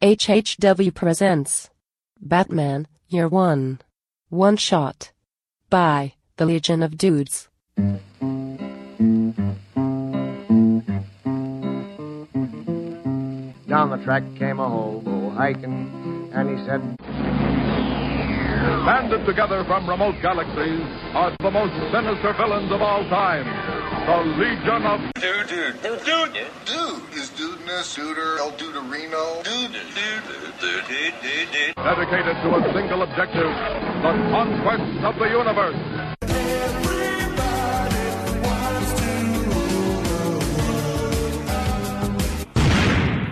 HHW presents Batman Year One One Shot by the Legion of Dudes. Down the track came a hobo hiking, and he said, Banded together from remote galaxies are the most sinister villains of all time. The Legion of Dude, dude, dude, dude, Dude is dudeness, duder, El Duderino. dude, dude, dude, dude, dude, dude. dedicated to a single objective, the conquest of the universe.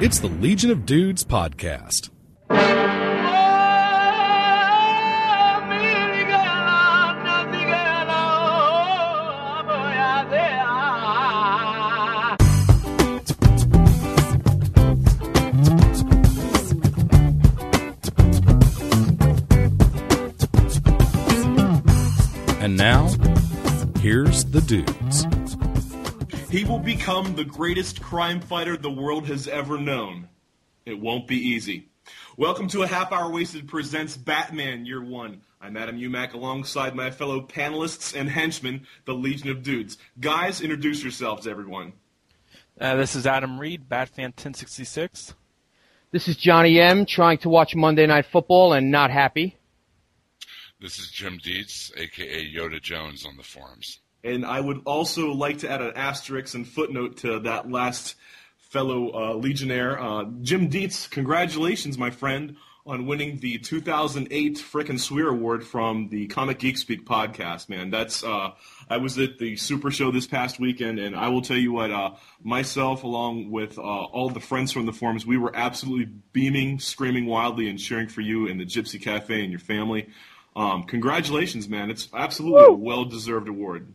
It's the Legion of Dudes podcast. And now, here's the dudes. He will become the greatest crime fighter the world has ever known. It won't be easy. Welcome to a half hour wasted presents Batman Year One. I'm Adam Umack alongside my fellow panelists and henchmen, the Legion of Dudes. Guys, introduce yourselves, everyone. Uh, this is Adam Reed, Batfan 1066. This is Johnny M trying to watch Monday Night Football and not happy. This is Jim Dietz, aka Yoda Jones, on the forums. And I would also like to add an asterisk and footnote to that last fellow uh, Legionnaire. Uh, Jim Dietz, congratulations, my friend, on winning the 2008 Frickin' Swear Award from the Comic Geek Speak podcast, man. That's uh, I was at the Super Show this past weekend, and I will tell you what, uh, myself, along with uh, all the friends from the forums, we were absolutely beaming, screaming wildly, and cheering for you and the Gypsy Cafe and your family. Um, congratulations, man. It's absolutely a well-deserved award.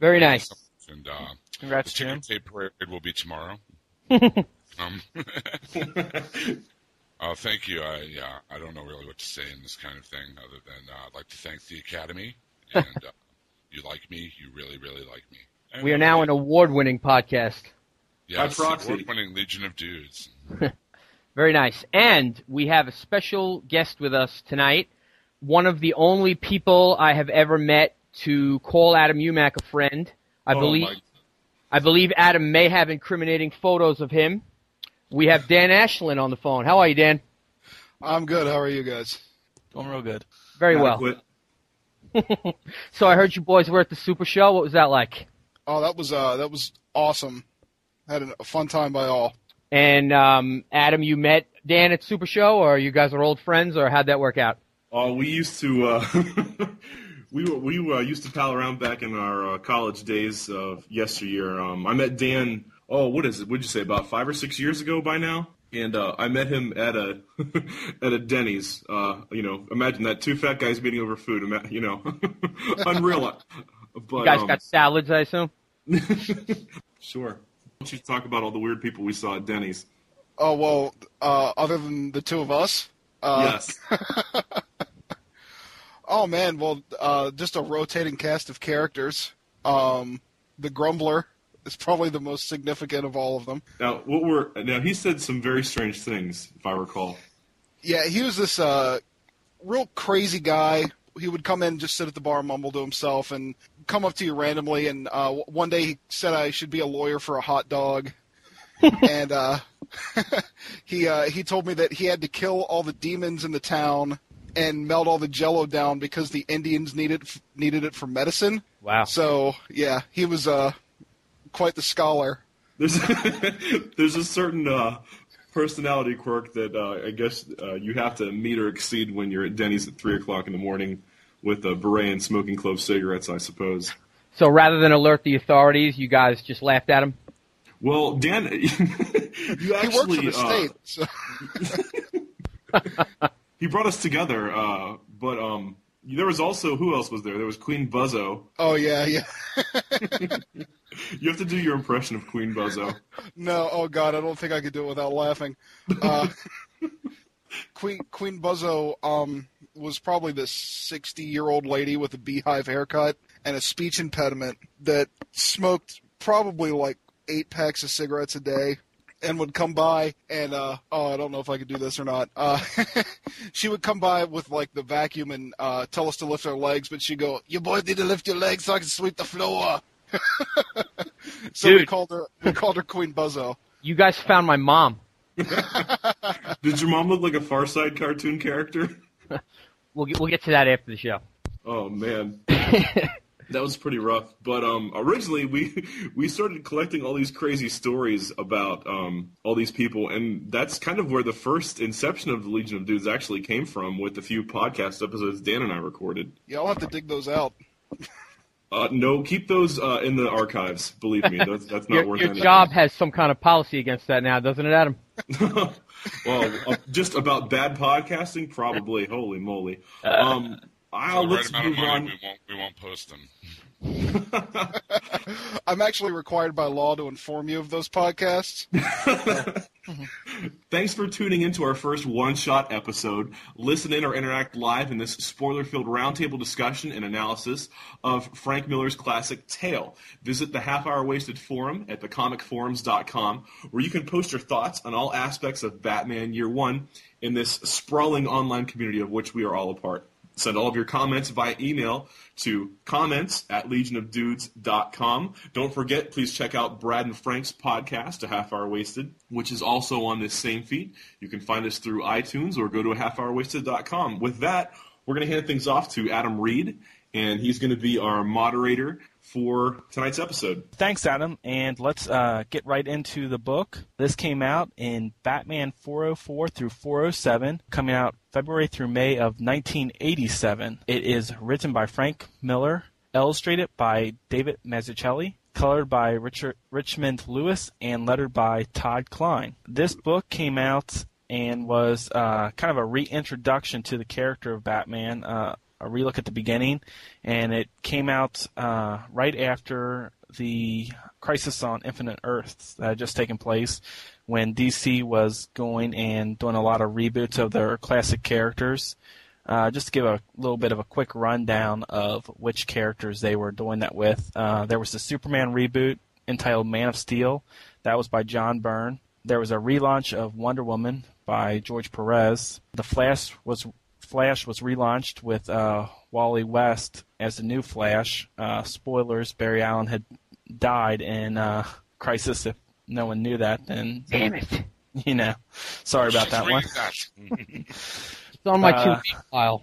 Very nice. And uh, Congrats, the Jim. ticket tape parade will be tomorrow. um, uh, thank you. I yeah, I don't know really what to say in this kind of thing other than uh, I'd like to thank the Academy. And uh, you like me, you really, really like me. And, We are now an award-winning podcast. yes, award-winning Legion of Dudes. Very nice. And we have a special guest with us tonight. One of the only people I have ever met to call Adam Umack a friend. I Oh, believe my- I believe Adam may have incriminating photos of him. We have Dan Ashlin on the phone. How are you, Dan? I'm good. How are you guys? Doing real good. Very well. So I heard you boys were at the Super Show. What was that like? Oh, that was uh, that was awesome. Had a fun time by all. And um, Adam, you met Dan at Super Show, or you guys are old friends, or how'd that work out? Uh, we used to uh, we were, we uh, used to pal around back in our uh, college days of yesteryear. Um, I met Dan. Oh, what is it? Would you say about five or six years ago by now? And uh, I met him at a at a Denny's. Uh, you know, imagine that two fat guys meeting over food. Ima- You know, unreal. But You guys um, got salads, I assume. sure. Why don't you talk about all the weird people we saw at Denny's? Oh well. Uh, other than the two of us. Uh, yes. Oh man. Well, uh, just a rotating cast of characters. Um, the Grumbler is probably the most significant of all of them. Now, what were now? He said some very strange things, if I recall. Yeah, he was this uh, real crazy guy. He would come in, and just sit at the bar, and mumble to himself, and come up to you randomly. And uh, one day he said I should be a lawyer for a hot dog, and uh, he uh, he told me that he had to kill all the demons in the town and melt all the Jello down because the Indians needed needed it for medicine. Wow. So yeah, he was uh, quite the scholar. There's there's a certain uh, personality quirk that uh, I guess uh, you have to meet or exceed when you're at Denny's at three o'clock in the morning with a beret and smoking clove cigarettes, I suppose. So rather than alert the authorities, you guys just laughed at him. Well, Dan, you actually He actually worked for the uh, state. So. he brought us together, uh, but um, there was also who else was there? There was Queen Buzzo. Oh yeah, yeah. You have to do your impression of Queen Buzzo. No, oh god, I don't think I could do it without laughing. Uh, Queen Queen Buzzo um, was probably the sixty-year-old lady with a beehive haircut and a speech impediment that smoked probably like eight packs of cigarettes a day, and would come by and uh oh I don't know if I could do this or not. Uh she would come by with like the vacuum and uh tell us to lift our legs, but she'd go, You boys need to lift your legs so I can sweep the floor. so we called her we called her Queen Buzzo. You guys found my mom. Did your mom look like a Far Side cartoon character? We'll get, we'll get to that after the show. Oh man, that was pretty rough. But um, originally we we started collecting all these crazy stories about um, all these people, and that's kind of where the first inception of the Legion of Dudes actually came from, with the few podcast episodes Dan and I recorded. Yeah, I'll have to dig those out. Uh, no, keep those uh, in the archives. Believe me, that's, that's not Your, worth your anything. job has some kind of policy against that now, doesn't it, Adam? well, uh, just about bad podcasting, probably. Holy moly! Um, I'll, For the right let's amount of move money, on. we won't we won't post them. I'm actually required by law to inform you of those podcasts. Thanks for tuning into our first one-shot episode. Listen in or interact live in this spoiler-filled roundtable discussion and analysis of Frank Miller's classic Tale. Visit the Half Hour Wasted forum at thecomicforums.com, where you can post your thoughts on all aspects of Batman Year One in this sprawling online community of which we are all a part. Send all of your comments via email to comments at legionofdudes.com. Don't forget, please check out Brad and Frank's podcast, A Half Hour Wasted, which is also on this same feed. You can find us through iTunes or go to a halfhourwasted.com. With that, we're going to hand things off to Adam Reed, and he's going to be our moderator for tonight's episode. Thanks, Adam. And let's uh, get right into the book. This came out in Batman 404 through 407, coming out February through May of 1987. It is written by Frank Miller, illustrated by David Mazzucchelli, colored by Richard Richmond Lewis, and lettered by Todd Klein. This book came out and was uh, kind of a reintroduction to the character of Batman. Uh, a relook at the beginning, and it came out uh, right after the Crisis on Infinite Earths that had just taken place when DC was going and doing a lot of reboots of their classic characters. Uh, just to give a little bit of a quick rundown of which characters they were doing that with. Uh, there was the Superman reboot entitled Man of Steel. That was by John Byrne. There was a relaunch of Wonder Woman by George Perez. The Flash was Flash was relaunched with uh, Wally West as the new Flash. Uh, spoilers: Barry Allen had died in uh, Crisis. If no one knew that, then Damn it. you know, sorry about that one. It's on my Uh, file.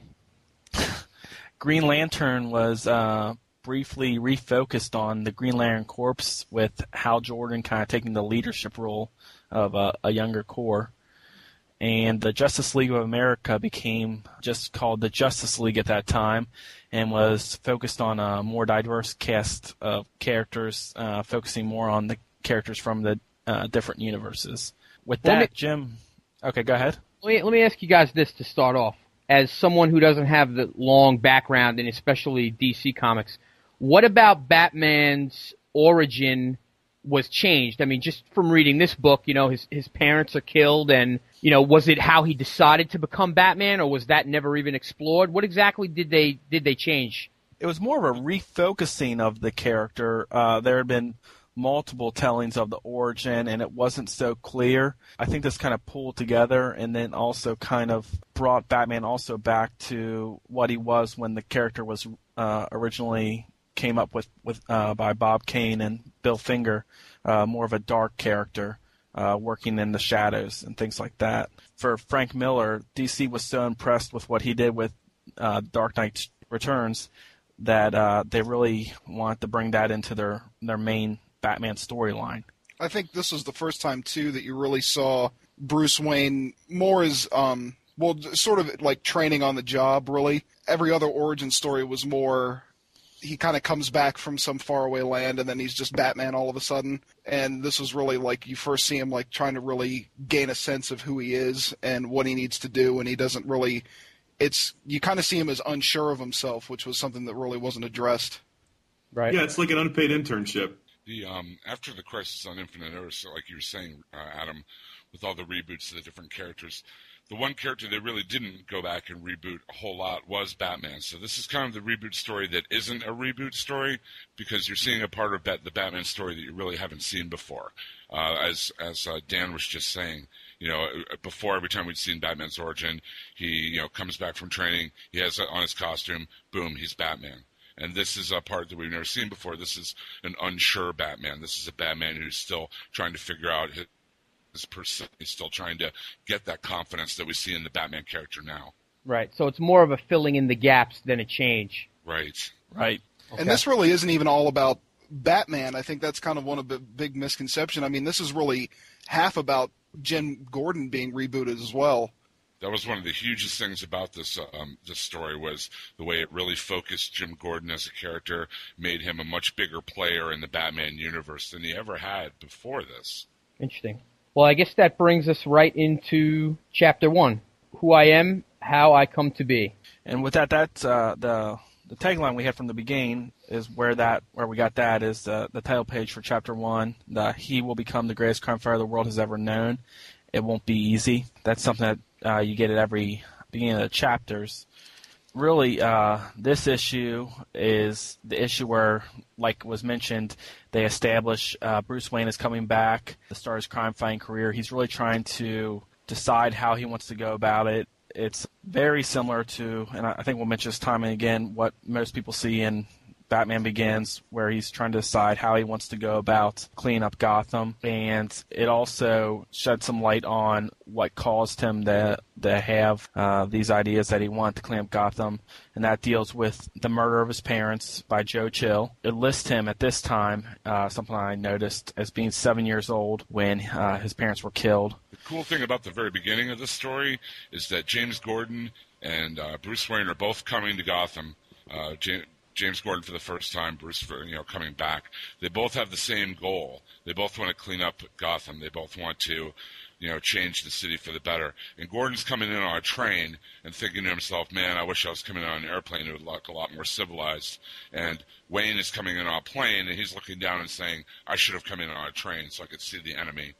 Green Lantern was uh, briefly refocused on the Green Lantern Corps with Hal Jordan kind of taking the leadership role of uh, a younger Corps. And the Justice League of America became just called the Justice League at that time and was focused on a more diverse cast of characters, uh, focusing more on the characters from the uh, different universes. With that, me- Jim. Okay, go ahead. Let me, let me ask you guys this to start off. As someone who doesn't have the long background in especially DC comics, what about Batman's origin was changed? I mean, just from reading this book, you know, his his parents are killed, and you know, was it how he decided to become Batman, or was that never even explored? What exactly did they did they change? it was more of a refocusing of the character. Uh, there had been multiple tellings of the origin, and it wasn't so clear. I think this kind of pulled together, and then also kind of brought Batman also back to what he was when the character was uh, originally came up with with uh, by Bob Kane and Bill Finger, uh, more of a dark character. Uh, working in the shadows and things like that. For Frank Miller, DC was so impressed with what he did with uh, Dark Knight Returns that uh, they really want to bring that into their their main Batman storyline. I think this was the first time too that you really saw Bruce Wayne more as um well sort of like training on the job really. Every other origin story was more he kind of comes back from some faraway land and then he's just Batman all of a sudden. And this was really like you first see him like trying to really gain a sense of who he is and what he needs to do and he doesn't really it's you kind of see him as unsure of himself, which was something that really wasn't addressed. Right. Yeah, it's like an unpaid internship. The um, after the Crisis on Infinite Earths, like you were saying, uh, Adam, with all the reboots of the different characters, the one character they really didn't go back and reboot a whole lot was Batman. So this is kind of the reboot story that isn't a reboot story because you're seeing a part of the Batman story that you really haven't seen before. Uh, as as uh, Dan was just saying, you know, before every time we'd seen Batman's origin, he you know comes back from training, he has on his costume, boom, he's Batman. And this is a part that we've never seen before. This is an unsure Batman. This is a Batman who's still trying to figure out his person. He's still trying to get that confidence that we see in the Batman character now. Right. So it's more of a filling in the gaps than a change. Right. Right. Okay. And this really isn't even all about Batman. I think that's kind of one of the big misconception. I mean, this is really half about Jim Gordon being rebooted as well that was one of the hugest things about this um, this story was the way it really focused Jim Gordon as a character, made him a much bigger player in the Batman universe than he ever had before this. Interesting. Well, I guess that brings us right into chapter one: who I am, how I come to be. And with that, that's uh, the the tagline we had from the beginning is where that where we got that is uh, the title page for chapter one. The he will become the greatest crime fighter the world has ever known. It won't be easy. That's something that uh, you get at every beginning of the chapters. Really, uh, this issue is the issue where, like was mentioned, they establish uh, Bruce Wayne is coming back to start his crime-fighting career. He's really trying to decide how he wants to go about it. It's very similar to, and I think we'll mention this time and again, what most people see in Batman Begins, where he's trying to decide how he wants to go about cleaning up Gotham, and it also shed some light on what caused him to to have uh, these ideas that he wanted to clean up Gotham, and that deals with the murder of his parents by Joe Chill. It lists him at this time, uh, something I noticed, as being seven years old when uh, his parents were killed. The cool thing about the very beginning of this story is that James Gordon and uh, Bruce Wayne are both coming to Gotham. Uh, James, James Gordon for the first time, Bruce for you know coming back. They both have the same goal. They both want to clean up Gotham. They both want to, you know, change the city for the better. And Gordon's coming in on a train and thinking to himself, "Man, I wish I was coming in on an airplane. It would look a lot more civilized." And Wayne is coming in on a plane, and he's looking down and saying, "I should have come in on a train so I could see the enemy."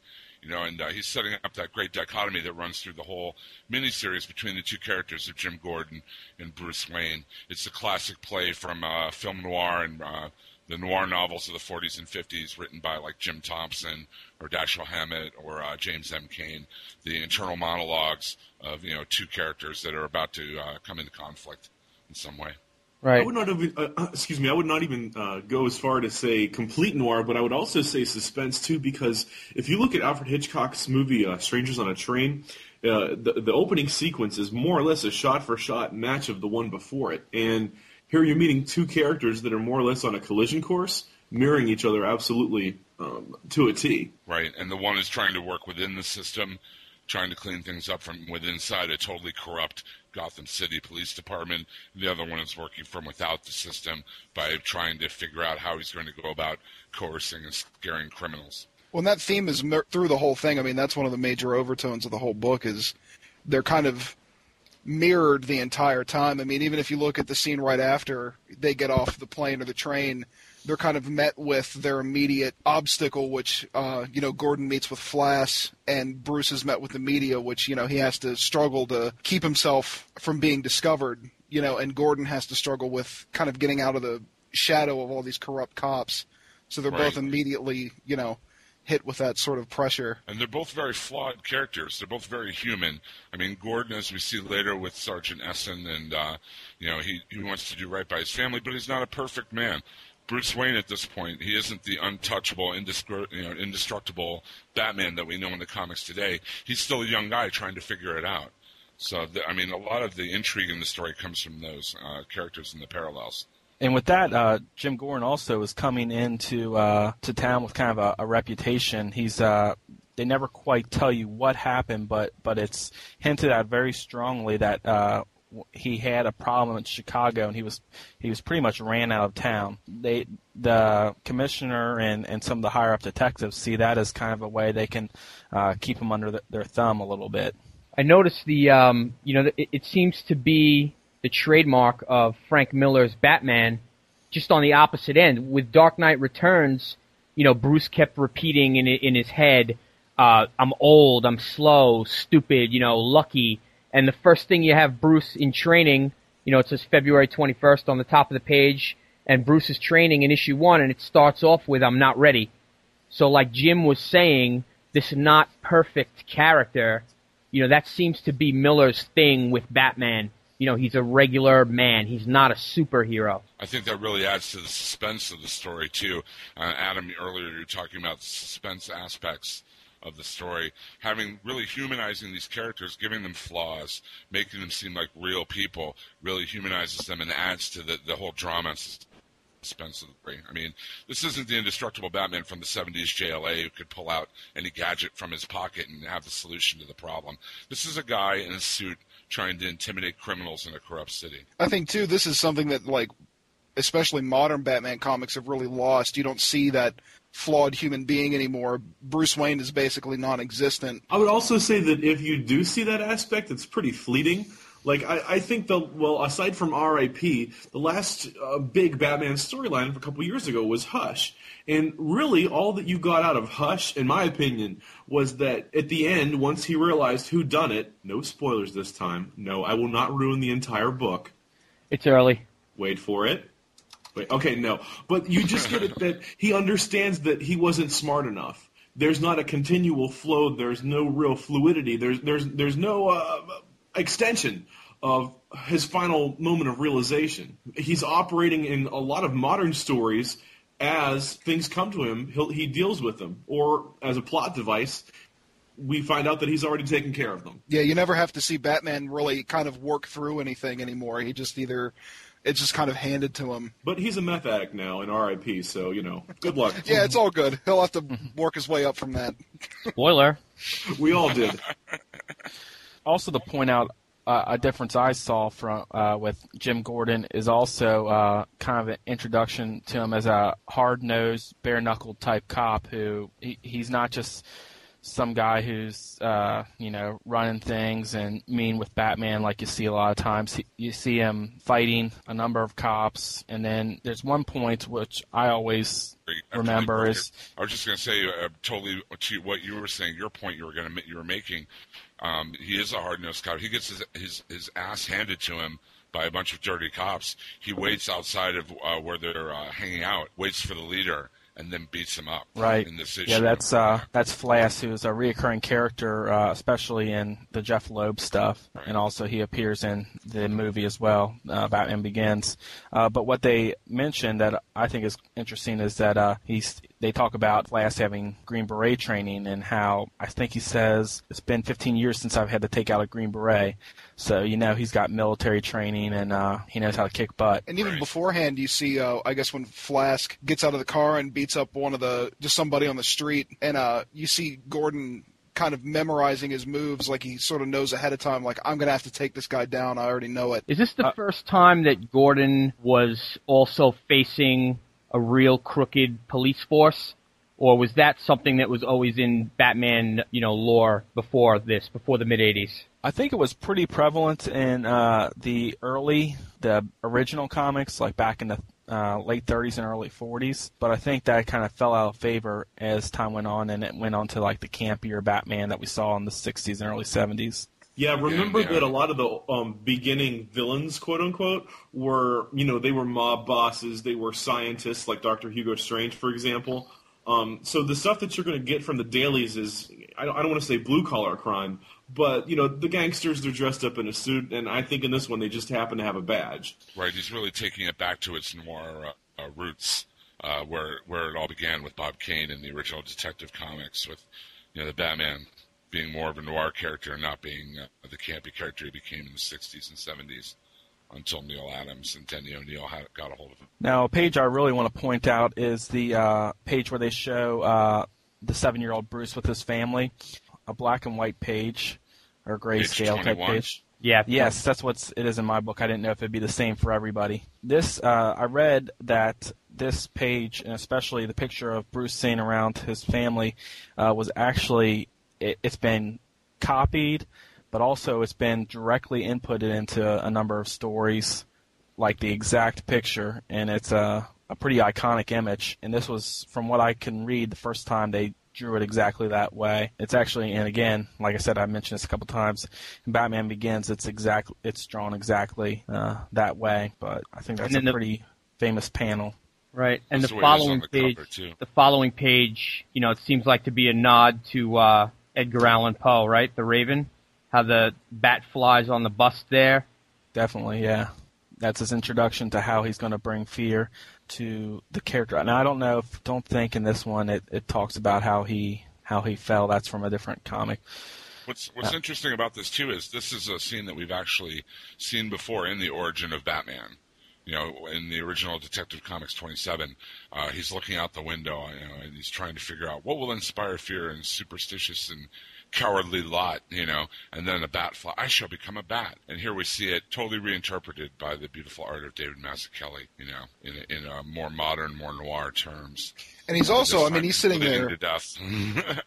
You know, and uh, he's setting up that great dichotomy that runs through the whole miniseries between the two characters of Jim Gordon and Bruce Wayne. It's a classic play from uh, film noir and uh, the noir novels of the 40s and 50s, written by like Jim Thompson or Dashiell Hammett or uh, James M. Cain. The internal monologues of you know two characters that are about to uh, come into conflict in some way. Right. I would not even, uh, uh, excuse me, I would not even uh, go as far to say complete noir, but I would also say suspense too, because if you look at Alfred Hitchcock's movie uh, Strangers on a Train, uh, the, the opening sequence is more or less a shot for shot match of the one before it. And here you're meeting two characters that are more or less on a collision course, mirroring each other absolutely um, to a T. Right. And the one is trying to work within the system, trying to clean things up from within inside a totally corrupt Gotham City Police Department. The other one is working from without the system by trying to figure out how he's going to go about coercing and scaring criminals. Well, that theme is mer- through the whole thing. I mean, that's one of the major overtones of the whole book is they're kind of mirrored the entire time. I mean, even if you look at the scene right after they get off the plane or the train, they're kind of met with their immediate obstacle, which uh, you know Gordon meets with Flass, and Bruce is met with the media, which you know he has to struggle to keep himself from being discovered. You know, and Gordon has to struggle with kind of getting out of the shadow of all these corrupt cops. So they're right. both immediately, you know, hit with that sort of pressure. And they're both very flawed characters. They're both very human. I mean, Gordon, as we see later with Sergeant Essen, and uh, you know, he he wants to do right by his family, but he's not a perfect man. Bruce Wayne at this point. He isn't the untouchable, you know, indestructible Batman that we know in the comics today. He's still a young guy trying to figure it out. So, the, I mean, a lot of the intrigue in the story comes from those uh, characters and the parallels. And with that, uh, Jim Gordon also is coming into uh, to town with kind of a, a reputation. He's uh, they never quite tell you what happened, but but it's hinted at very strongly that uh, he had a problem in Chicago and he was he was pretty much ran out of town. They the commissioner and and some of the higher up detectives see that as kind of a way they can uh, keep him under the, their thumb a little bit. I noticed the um, you know it, it seems to be the trademark of Frank Miller's Batman, just on the opposite end with Dark Knight Returns. You know, Bruce kept repeating in in his head, uh, I'm old, I'm slow, stupid, you know, lucky. And the first thing you have Bruce in training, you know, it says February 21st on the top of the page, and Bruce is training in issue one, and it starts off with I'm not ready. So like Jim was saying, this not perfect character, you know, that seems to be Miller's thing with Batman. You know, he's a regular man. He's not a superhero. I think that really adds to the suspense of the story too. Uh, Adam, earlier you were talking about suspense aspects of the story, having really humanizing these characters, giving them flaws, making them seem like real people, really humanizes them and adds to the, the whole drama suspense of the story. I mean, this isn't the indestructible Batman from the 70s JLA who could pull out any gadget from his pocket and have the solution to the problem. This is a guy in a suit trying to intimidate criminals in a corrupt city. I think too, this is something that like, especially modern Batman comics have really lost. You don't see that flawed human being anymore. Bruce Wayne is basically non-existent. I would also say that if you do see that aspect, it's pretty fleeting. Like I, I think the well, aside from R.I.P., the last uh, big Batman storyline a couple years ago was Hush, and really all that you got out of Hush, in my opinion, was that at the end, once he realized who done it, no spoilers this time. No, I will not ruin the entire book. It's early. Wait for it. Wait, okay, no, but you just get it that he understands that he wasn't smart enough. There's not a continual flow. There's no real fluidity. There's there's there's no uh, extension of his final moment of realization. He's operating in a lot of modern stories as things come to him, he deals with them, or as a plot device. We find out that he's already taken care of them. Yeah, you never have to see Batman really kind of work through anything anymore. He just either it's just kind of handed to him. But he's a meth addict now in RIP, so you know, good luck. yeah, it's all good. He'll have to work his way up from that. Spoiler. we all did. Also, to point out uh, a difference I saw from uh, with Jim Gordon is also uh, kind of an introduction to him as a hard-nosed, bare-knuckled type cop who he, he's not just some guy who's uh, you know running things and mean with Batman like you see a lot of times. He, you see him fighting a number of cops, and then there's one point which I always remember is I was just going to say uh, totally to what you were saying. Your point you were going to you were making. Um, he is a hard nosed cop. He gets his, his his ass handed to him by a bunch of dirty cops. He waits outside of uh, where they're uh, hanging out, waits for the leader, and then beats him up. Right. In this issue. Yeah, that's uh, that's Flass, who's a reoccurring character, uh, especially in the Jeph Loeb stuff, Right. and also he appears in the movie as well, uh, Batman Begins. Uh, but what they mentioned that I think is interesting is that uh, he's they talk about Flass having Green Beret training and how I think he says it's been 15 years since I've had to take out a Green Beret, so you know he's got military training and uh, he knows how to kick butt. And even beforehand, you see, uh, I guess when Flass gets out of the car and beats up one of the just somebody on the street, and uh, you see Gordon kind of memorizing his moves, like he sort of knows ahead of time, like I'm gonna have to take this guy down. I already know it. Is this the Uh, first time that Gordon was also facing a real crooked police force? Or was that something that was always in Batman, you know, lore before this, before the mid 80s? I think it was pretty prevalent in uh, the early, the original comics, like back in the uh, late 30s and early 40s. But I think that kind of fell out of favor as time went on, and it went on to like the campier Batman that we saw in the 60s and early 70s. Yeah, remember yeah. that a lot of the um, beginning villains, quote unquote, were you know they were mob bosses, they were scientists like Doctor Hugo Strange, for example. Um, so the stuff that you're going to get from the dailies is I don't, I don't want to say blue collar crime, but you know the gangsters they're dressed up in a suit, and I think in this one they just happen to have a badge. Right, he's really taking it back to its noir uh, uh, roots, uh, where where it all began with Bob Kane in the original Detective Comics, with you know the Batman being more of a noir character and not being uh, the campy character he became in the '60s and '70s, until Neal Adams and Denny O'Neil had got a hold of him. Now, a page I really want to point out is the uh, page where they show uh, the seven-year-old Bruce with his family, a black and white page or grayscale type page. Yeah. Yes, that's what it is in my book. I didn't know if it'd be the same for everybody. This, uh, I read that this page, and especially the picture of Bruce sitting around his family, uh, was actually it, it's been copied, but also it's been directly inputted into a number of stories, like the exact picture, and it's a a pretty iconic image. And this was, from what I can read, the first time they drew it exactly that way. It's actually, and again, like I said, I mentioned this a couple times. In Batman Begins, it's exact, it's drawn exactly uh, that way. But I think that's a the- pretty famous panel. Right, and That's the the way it is following the page, cover, the following page, you know, it seems like to be a nod to uh, Edgar Allan Poe, right? The Raven, how the bat flies on the bust there. Definitely, yeah. That's his introduction to how he's going to bring fear to the character. Now, I don't know if, don't think in this one it, it talks about how he how he fell. That's from a different comic. What's uh, What's Yeah. interesting about this too is this is a scene that we've actually seen before in the origin of Batman. You know, in the original Detective Comics 27, uh, he's looking out the window, you know, and he's trying to figure out what will inspire fear in superstitious and cowardly lot, you know, and then a bat fly. I shall become a bat. And here we see it totally reinterpreted by the beautiful art of David Mazzucchelli, you know, in a, in a more modern, more noir terms. And he's also, I mean, he's sitting there. to death.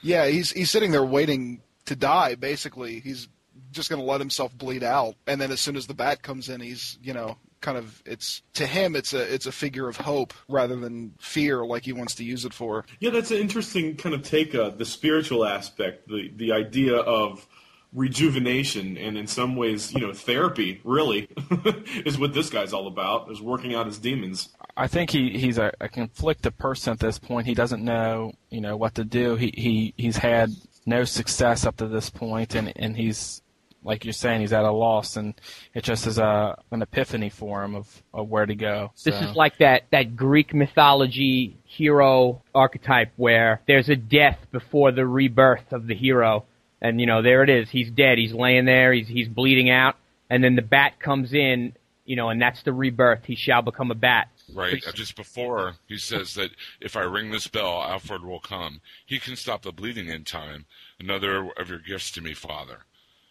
Yeah, he's he's sitting there waiting to die. Basically, he's just going to let himself bleed out, and then as soon as the bat comes in, he's you know kind of it's to him it's a it's a figure of hope rather than fear like he wants to use it for. Yeah, that's an interesting kind of take, uh, the spiritual aspect, the, the idea of rejuvenation, and in some ways, you know, therapy, really, is what this guy's all about, is working out his demons. I think he he's a, a conflicted person at this point. He doesn't know you know what to do. He he he's had no success up to this point, and and he's like you're saying, he's at a loss, and it just is a an epiphany for him of, of where to go. This is like that, that Greek mythology hero archetype where there's a death before the rebirth of the hero. And, you know, there it is. He's dead. He's laying there. He's, he's bleeding out. And then the bat comes in, you know, and that's the rebirth. He shall become a bat. Right. uh, Just before he says that if I ring this bell, Alfred will come. He can stop the bleeding in time. Another of your gifts to me, Father.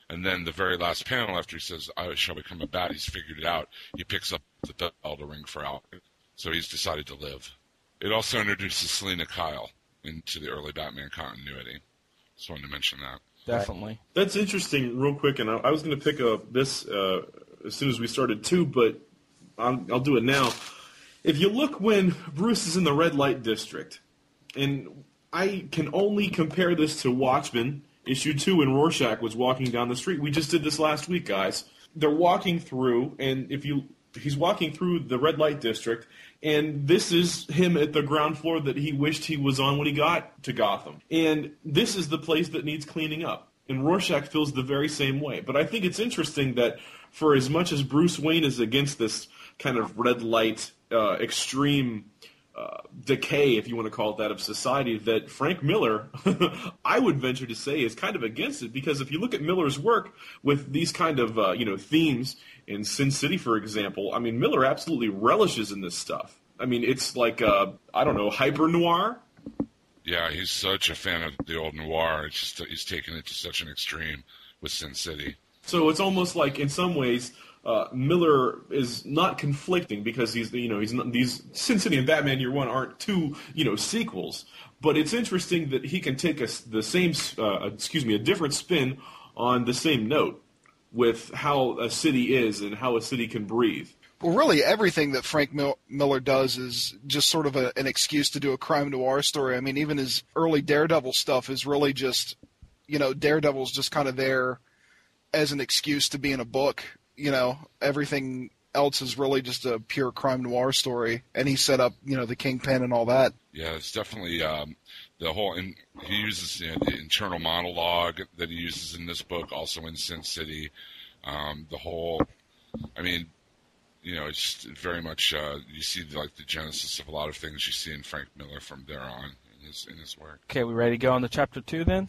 And then the very last panel after he says, I shall become a bat, he's figured it out. He picks up the bell to ring for Alfred. So he's decided to live. It also introduces Selina Kyle into the early Batman continuity. Just wanted to mention that. Definitely. That's interesting, real quick, and I, I was going to pick up this uh, as soon as we started too, but I'll, I'll do it now. If you look when Bruce is in the red light district, and I can only compare this to Watchmen issue two when Rorschach was walking down the street. We just did this last week, guys. They're walking through, and if you he's walking through the red light district, and this is him at the ground floor that he wished he was on when he got to Gotham. And this is the place that needs cleaning up. And Rorschach feels the very same way. But I think it's interesting that for as much as Bruce Wayne is against this kind of red light, uh, extreme uh, decay, if you want to call it that, of society, that Frank Miller, I would venture to say, is kind of against it. Because if you look at Miller's work with these kind of uh, you know themes in Sin City, for example, I mean Miller absolutely relishes in this stuff. I mean it's like uh, I don't know hyper noir. Yeah, he's such a fan of the old noir. It's just he's taken it to such an extreme with Sin City. So it's almost like, in some ways, uh, Miller is not conflicting because he's, you know, he's not, these Sin City and Batman Year One aren't two, you know, sequels. But it's interesting that he can take us the same, uh, excuse me, a different spin on the same note with how a city is and how a city can breathe. Well, really, everything that Frank Mil- Miller does is just sort of a, an excuse to do a crime noir story. I mean, even his early Daredevil stuff is really just, you know, Daredevil's just kind of there as an excuse to be in a book. You know, everything else is really just a pure crime noir story, and he set up, you know, the Kingpin and all that. Yeah, it's definitely um, the whole. In, he uses you know, the internal monologue that he uses in this book, also in Sin City. Um, the whole, I mean, you know, it's very much uh, you see like the genesis of a lot of things you see in Frank Miller from there on in his in his work. Okay, we ready to go on to chapter two then?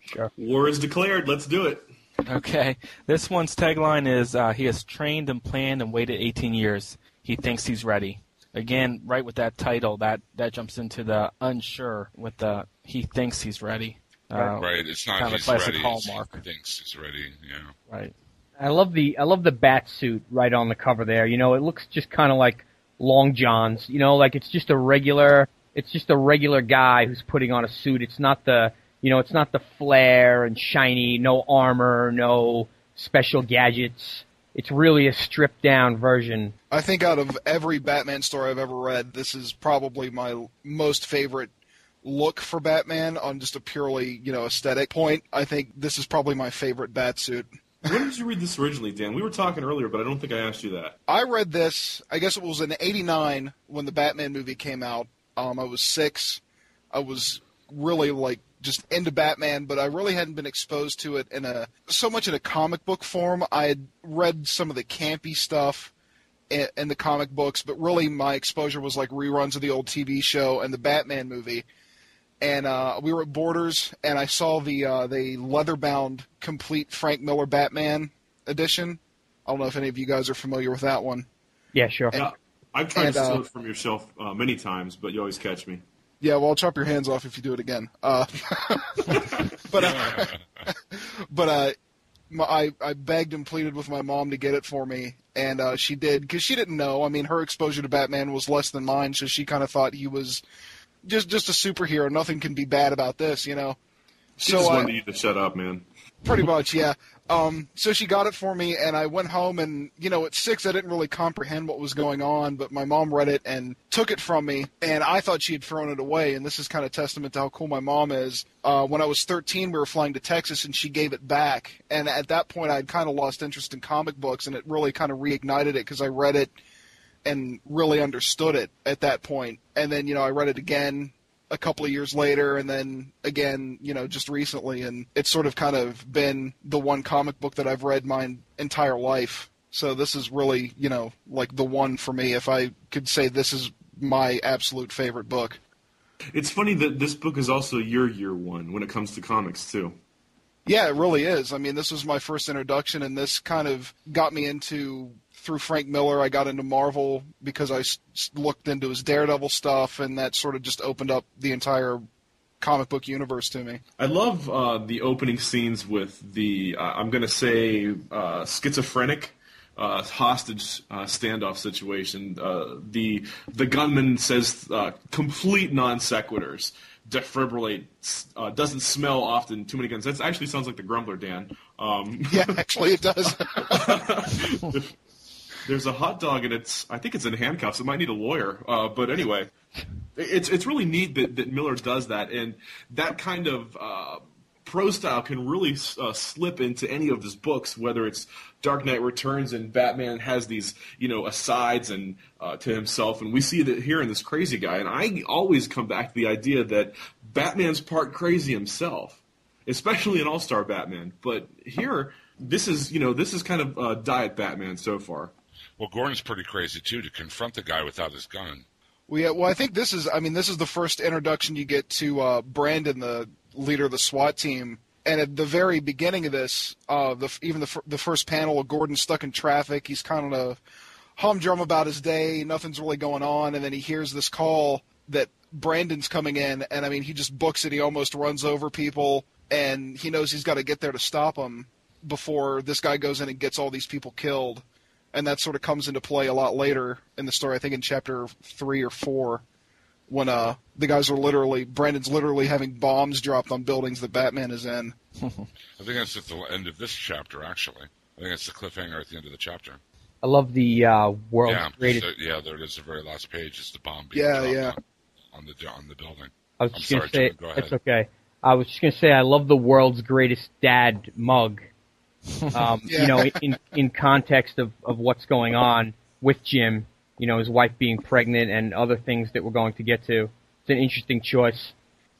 Sure. War is declared. Let's do it. Okay. This one's tagline is uh, He has trained and planned and waited 18 years. He thinks he's ready. Again, right with that title, that, that jumps into the unsure with the he thinks he's ready. Uh, right, it's not kind of a he's classic ready. hallmark. He thinks he's ready. Yeah. Right. I love the I love the bat suit right on the cover there. You know, it looks just kind of like Long John's. You know, like it's just a regular it's just a regular guy who's putting on a suit. It's not the you know, it's not the flare and shiny, no armor, no special gadgets. It's really a stripped down version. I think out of every Batman story I've ever read, this is probably my most favorite look for Batman on just a purely you know aesthetic point, I think this is probably my favorite bat suit. When did you read this originally, Dan? We were talking earlier, but I don't think I asked you that. I read this. I guess it was in '89 when the Batman movie came out. Um, I was six. I was really like just into Batman, but I really hadn't been exposed to it in a so much in a comic book form. I had read some of the campy stuff in, in the comic books, but really my exposure was like reruns of the old TV show and the Batman movie. And uh, we were at Borders, and I saw the uh, the leather-bound complete Frank Miller Batman edition. I don't know if any of you guys are familiar with that one. Yeah, sure. Yeah, I've tried and, to steal uh, it from your shelf uh, many times, but you always catch me. Yeah, well, I'll chop your hands off if you do it again. Uh, but uh, but uh, my, I I begged and pleaded with my mom to get it for me, and uh, she did because she didn't know. I mean, her exposure to Batman was less than mine, so she kind of thought he was just just a superhero. Nothing can be bad about this, you know. She so just I- wanted you to shut up, man. Pretty much, yeah. Um, so she got it for me, and I went home, and you know, at six, I didn't really comprehend what was going on, but my mom read it and took it from me, and I thought she had thrown it away. And this is kind of testament to how cool my mom is. Uh, when I was 13, we were flying to Texas, and she gave it back. And at that point, I had kind of lost interest in comic books, and it really kind of reignited it because I read it and really understood it at that point. And then, you know, I read it again a couple of years later and then again, you know, just recently and it's sort of kind of been the one comic book that I've read my entire life. So this is really, you know, like the one for me if I could say this is my absolute favorite book. It's funny that this book is also your year one when it comes to comics too. Yeah, it really is. I mean, this was my first introduction, and this kind of got me into through Frank Miller. I got into Marvel because I s- looked into his Daredevil stuff, and that sort of just opened up the entire comic book universe to me. I love uh, the opening scenes with the uh, I'm going to say uh, schizophrenic uh, hostage uh, standoff situation. Uh, the the gunman says uh, complete non sequiturs. Defibrillate uh, doesn't smell often. Too many guns. That actually sounds like the Grumbler, Dan. Um, Yeah, actually, it does. there's a hot dog and it's I think it's in handcuffs. It might need a lawyer, uh, but anyway, it's it's really neat that, that Miller does that, and that kind of uh, prose style can really uh, slip into any of his books, whether it's Dark Knight Returns and Batman has these you know asides and uh, to himself, and we see that here in this crazy guy, and I always come back to the idea that Batman's part crazy himself especially in All Star Batman. But here, this is you know this is kind of uh, diet Batman so far. Well, Gordon's pretty crazy too to confront the guy without his gun. Well, yeah, well, I think this is. I mean, this is the first introduction you get to uh, Brandon, the leader of the SWAT team. And at the very beginning of this, uh, the, even the, fir- the first panel of Gordon stuck in traffic, he's kind of a humdrum about his day. Nothing's really going on, and then he hears this call that Brandon's coming in, and I mean, he just books it. He almost runs over people, and he knows he's got to get there to stop him before this guy goes in and gets all these people killed and that sort of comes into play a lot later in the story. I think in chapter three or four, when uh the guys are literally Brandon's literally having bombs dropped on buildings that Batman is in. I think that's at the end of this chapter. Actually, I think it's the cliffhanger at the end of the chapter. I love the uh, world's yeah, greatest. so- yeah, there it is. The very last page is the bomb being Yeah, dropped yeah. On, on the on the building. I was I'm just sorry, gonna say Jim, go ahead. it's okay. I was just gonna say I love the world's greatest dad mug. Um, Yeah. You know, in in context of of what's going on with Jim, you know, his wife being pregnant and other things that we're going to get to. It's an interesting choice.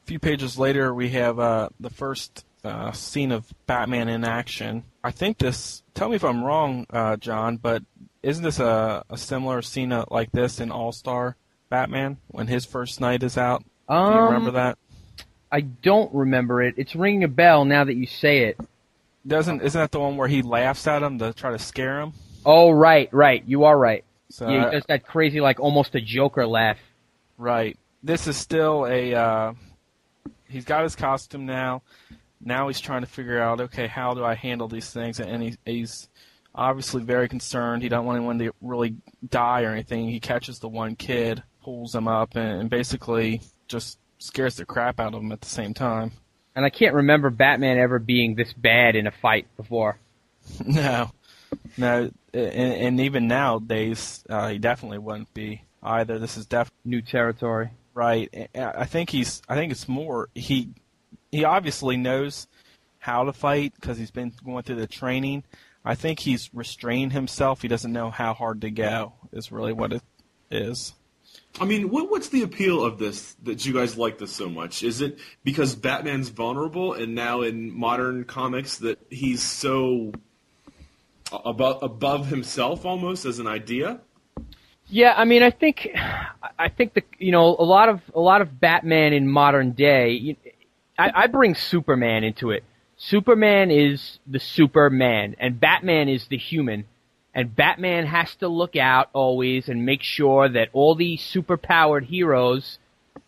A few pages later, we have uh, the first uh, scene of Batman in action. I think this. Tell me if I'm wrong, uh, John, but isn't this a, a similar scene uh, like this in All Star Batman when his first night is out? Do you Um, remember that? I don't remember it. It's ringing a bell now that you say it. Doesn't isn't that the one where he laughs at him to try to scare him? Oh, right, right. You are right. So yeah, he does that crazy, like almost a Joker laugh. Right. This is still a. Uh, he's got his costume now. Now he's trying to figure out, okay, how do I handle these things? And he, he's obviously very concerned. He don't want anyone to really die or anything. He catches the one kid, pulls him up, and, and basically just scares the crap out of him at the same time. And I can't remember Batman ever being this bad in a fight before. no, no, and, and even nowadays, uh, he definitely wouldn't be either. This is def New territory. Right. I I think he's. I think it's more he. He obviously knows how to fight because he's been going through the training. I think he's restrained himself. He doesn't know how hard to go. Is really what it is. I mean, what, what's the appeal of this that you guys like this so much? Is it because Batman's vulnerable, and now in modern comics that he's so above above himself almost as an idea? Yeah, I mean, I think, I think the you know a lot of a lot of Batman in modern day. I, I bring Superman into it. Superman is the Superman, and Batman is the human. And Batman has to look out always and make sure that all these superpowered heroes,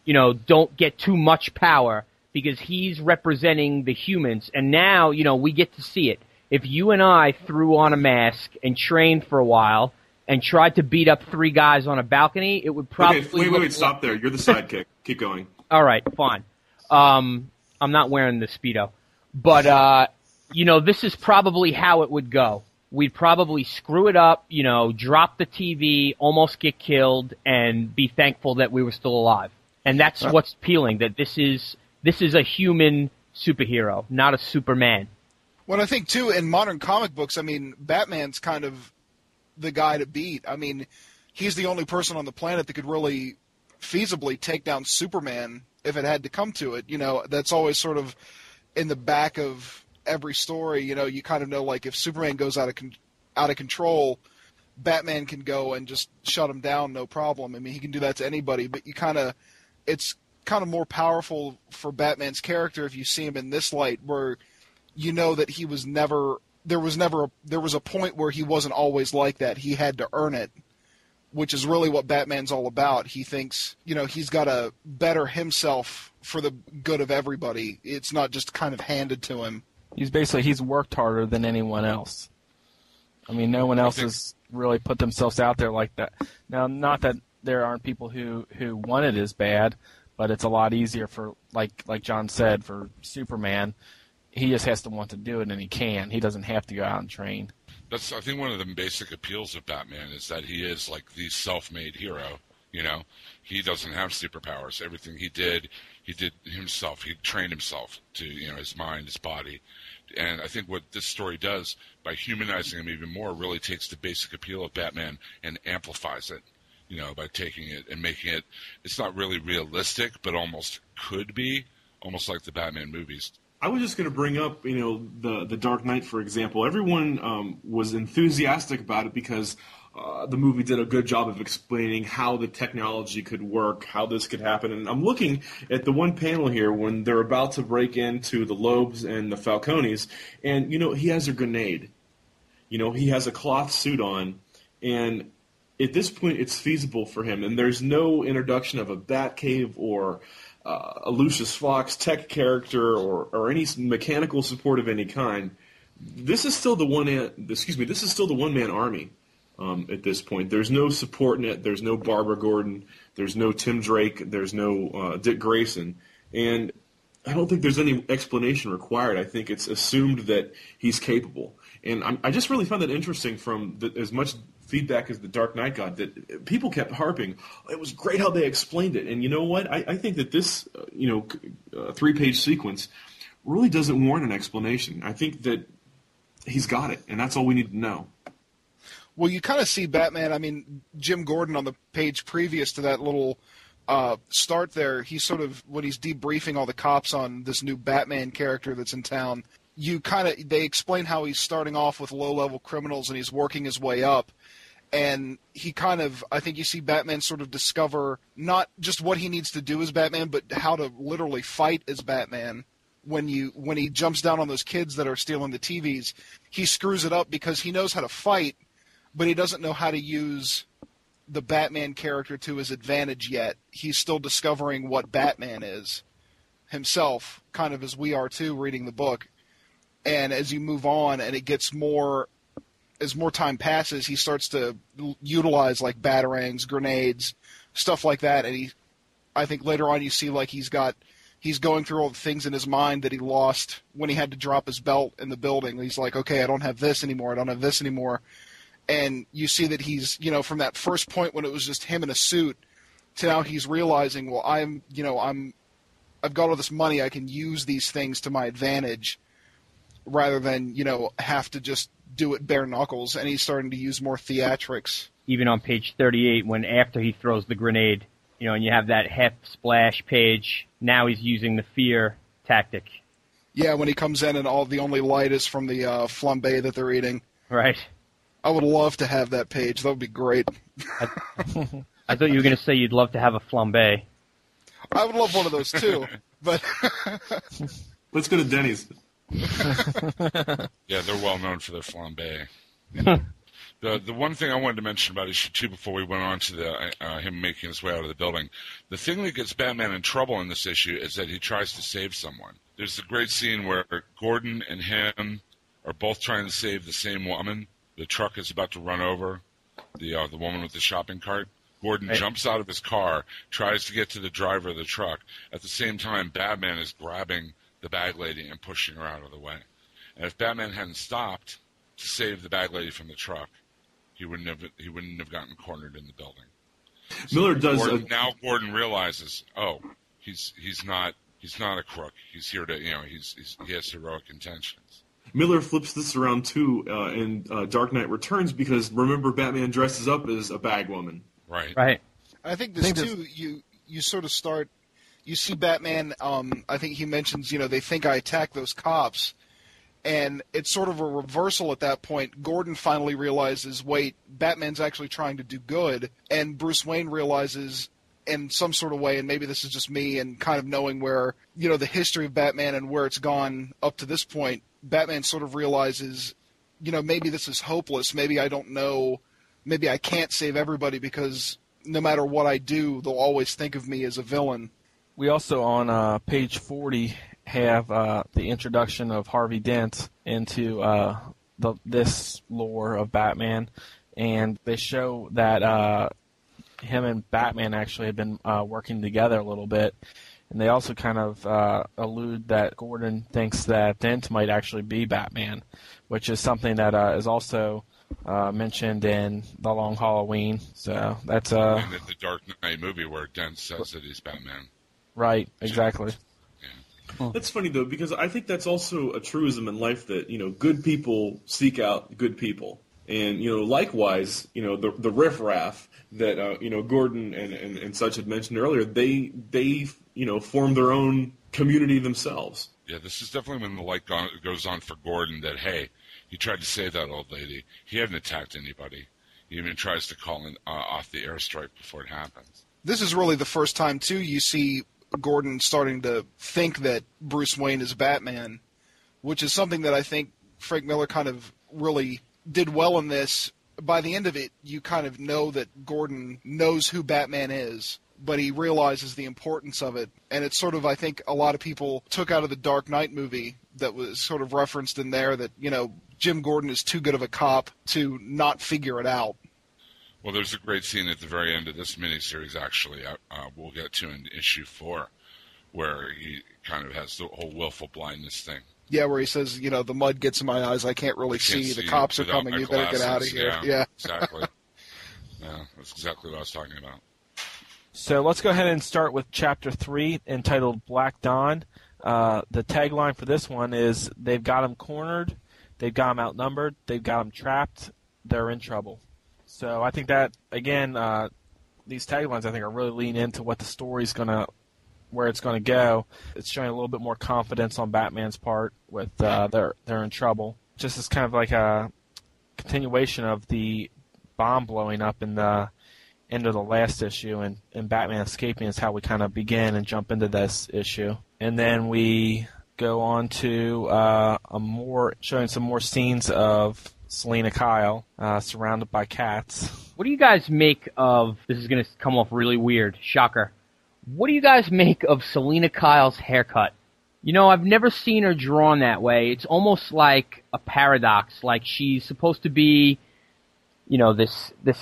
you know, don't get too much power because he's representing the humans. And now, you know, we get to see it. If you and I threw on a mask and trained for a while and tried to beat up three guys on a balcony, it would probably okay, wait, wait, wait, stop there. You're the sidekick. Keep going. all right, fine. Um, I'm not wearing the speedo, but uh, you know, this is probably how it would go. We'd probably screw it up, you know, drop the TV, almost get killed, and be thankful that we were still alive. And that's what's appealing. That this is this is a human superhero, not a Superman. Well, I think too in modern comic books, I mean, Batman's kind of the guy to beat. I mean, he's the only person on the planet that could really feasibly take down Superman if it had to come to it. You know, that's always sort of in the back of every story. You know, you kind of know like if Superman goes out of con- out of control, Batman can go and just shut him down, no problem. I mean, he can do that to anybody. But you kind of, it's kind of more powerful for Batman's character if you see him in this light, where you know that he was never there was never a, there was a point where he wasn't always like that. He had to earn it, which is really what Batman's all about. He thinks, you know, he's got to better himself for the good of everybody. It's not just kind of handed to him. He's basically he's worked harder than anyone else. I mean, no one else has really put themselves out there like that. Now, not that there aren't people who who want it as bad, but it's a lot easier for like like John said for Superman. He just has to want to do it, and he can. He doesn't have to go out and train. That's I think one of the basic appeals of Batman is that he is like the self-made hero. You know, he doesn't have superpowers. Everything he did, he did himself. He trained himself to you know his mind, his body, and I think what this story does by humanizing him even more really takes the basic appeal of Batman and amplifies it. You know, by taking it and making it, it's not really realistic, but almost could be, almost like the Batman movies. I was just going to bring up, you know, the the Dark Knight, for example. Everyone um, was enthusiastic about it because uh, the movie did a good job of explaining how the technology could work, how this could happen. And I'm looking at the one panel here when they're about to break into the Loebs and the Falcones, and you know he has a grenade. You know he has a cloth suit on, and at this point it's feasible for him. And there's no introduction of a Batcave or uh, a Lucius Fox tech character or, or any mechanical support of any kind. This is still the one. Excuse me. This is still the one man army um, at this point. There's no support net. There's no Barbara Gordon. There's no Tim Drake. There's no uh, Dick Grayson. And I don't think there's any explanation required. I think it's assumed that he's capable. And I'm, I just really found that interesting from the, as much feedback as the Dark Knight got that people kept harping. It was great how they explained it. And you know what? I, I think that this, uh, you know, uh, three-page sequence really doesn't warrant an explanation. I think that he's got it, and that's all we need to know. Well, you kind of see Batman. I mean, Jim Gordon on the page previous to that little uh, start there, he's sort of when he's debriefing all the cops on this new Batman character that's in town. You kind of they explain how he's starting off with low-level criminals and he's working his way up, and he kind of I think you see Batman sort of discover not just what he needs to do as Batman, but how to literally fight as Batman. When you when he jumps down on those kids that are stealing the TVs, he screws it up because he knows how to fight, but he doesn't know how to use the Batman character to his advantage yet. He's still discovering what Batman is himself, kind of as we are too, reading the book. And as you move on and it gets more, as more time passes, he starts to utilize like batarangs, grenades, stuff like that. And he, I think later on you see like he's got, he's going through all the things in his mind that he lost when he had to drop his belt in the building. He's like, okay, I don't have this anymore. I don't have this anymore and you see that he's you know from that first point when it was just him in a suit to now he's realizing, well, I'm, you know, I'm, I've got all this money, I can use these things to my advantage, rather than you know have to just do it bare knuckles. And he's starting to use more theatrics. Even on page 38, when after he throws the grenade, you know, and you have that half splash page, now he's using the fear tactic. Yeah, when he comes in and all the only light is from the uh, flambe that they're eating. Right. I would love to have that page. That would be great. I, I thought you were going to say you'd love to have a flambe. I would love one of those too. But Let's go to Denny's. Yeah, they're well known for their flambe. the the one thing I wanted to mention about issue two before we went on to the uh, him making his way out of the building, the thing that gets Batman in trouble in this issue is that he tries to save someone. There's a great scene where Gordon and him are both trying to save the same woman. The truck is about to run over the uh, the woman with the shopping cart. Gordon Right. jumps out of his car, tries to get to the driver of the truck. At the same time, Batman is grabbing the bag lady and pushing her out of the way. And if Batman hadn't stopped to save the bag lady from the truck, he wouldn't have he wouldn't have gotten cornered in the building. Miller does Gordon, a- now Gordon realizes, oh, he's he's not he's not a crook. He's here to you know he's, he's he has heroic intentions. Miller flips this around too uh, in uh, Dark Knight Returns because remember Batman dresses up as a bag woman. Right. Right. I think this think too. You you sort of start. You see Batman. Um, I think he mentions. You know, they think I attack those cops, and it's sort of a reversal at that point. Gordon finally realizes, wait, Batman's actually trying to do good, and Bruce Wayne realizes. In some sort of way, and maybe this is just me, and kind of knowing where you know the history of Batman and where it's gone up to this point, Batman sort of realizes, you know, maybe this is hopeless. Maybe I don't know maybe I can't save everybody because no matter what I do, they'll always think of me as a villain. We also on uh, page 40 have uh, the introduction of Harvey Dent into uh, the, this lore of Batman, and they show that uh, him and Batman actually have been uh, working together a little bit. And they also kind of uh, allude that Gordon thinks that Dent might actually be Batman, which is something that uh, is also uh, mentioned in The Long Halloween. So that's uh, And in the Dark Knight movie where Dent says that he's Batman. right, exactly. That's funny though because I think that's also a truism in life that you know good people seek out good people, and you know likewise you know the the riffraff that uh, you know Gordon and, and and such had mentioned earlier they they you know form their own community themselves. Yeah, this is definitely when the light go- goes on for Gordon that hey, he tried to save that old lady. He hadn't attacked anybody. He even tries to call in, uh, off the airstrike before it happens. This is really the first time too you see Gordon starting to think that Bruce Wayne is Batman, which is something that I think Frank Miller kind of really did well in this. By the end of it, you kind of know that Gordon knows who Batman is, but he realizes the importance of it. And it's sort of, I think, a lot of people took out of the Dark Knight movie that was sort of referenced in there that, you know, Jim Gordon is too good of a cop to not figure it out. Well, there's a great scene at the very end of this miniseries, actually, uh, uh, we'll get to in issue four, where he kind of has the whole willful blindness thing. Yeah, where he says, you know, the mud gets in my eyes. I can't really Can't see. The cops are coming. You better get out of here. Yeah, Yeah. exactly. yeah, that's exactly what I was talking about. So let's go ahead and start with chapter three, entitled Black Dawn. Uh, the tagline for this one is They've got them cornered, they've got them outnumbered, they've got them trapped, they're in trouble. So I think that, again, uh, these taglines I think are really leaning into what the story's going to, where it's going to go. It's showing a little bit more confidence on Batman's part with uh, they're, they're in trouble. Just as kind of like a continuation of the bomb blowing up in the end of the last issue and, and Batman escaping is how we kind of begin and jump into this issue. And then we go on to uh, a more showing some more scenes of Selina Kyle uh, surrounded by cats. What do you guys make of? This is going to come off really weird. Shocker. What do you guys make of Selina Kyle's haircut? You know, I've never seen her drawn that way. It's almost like a paradox. Like she's supposed to be, you know, this this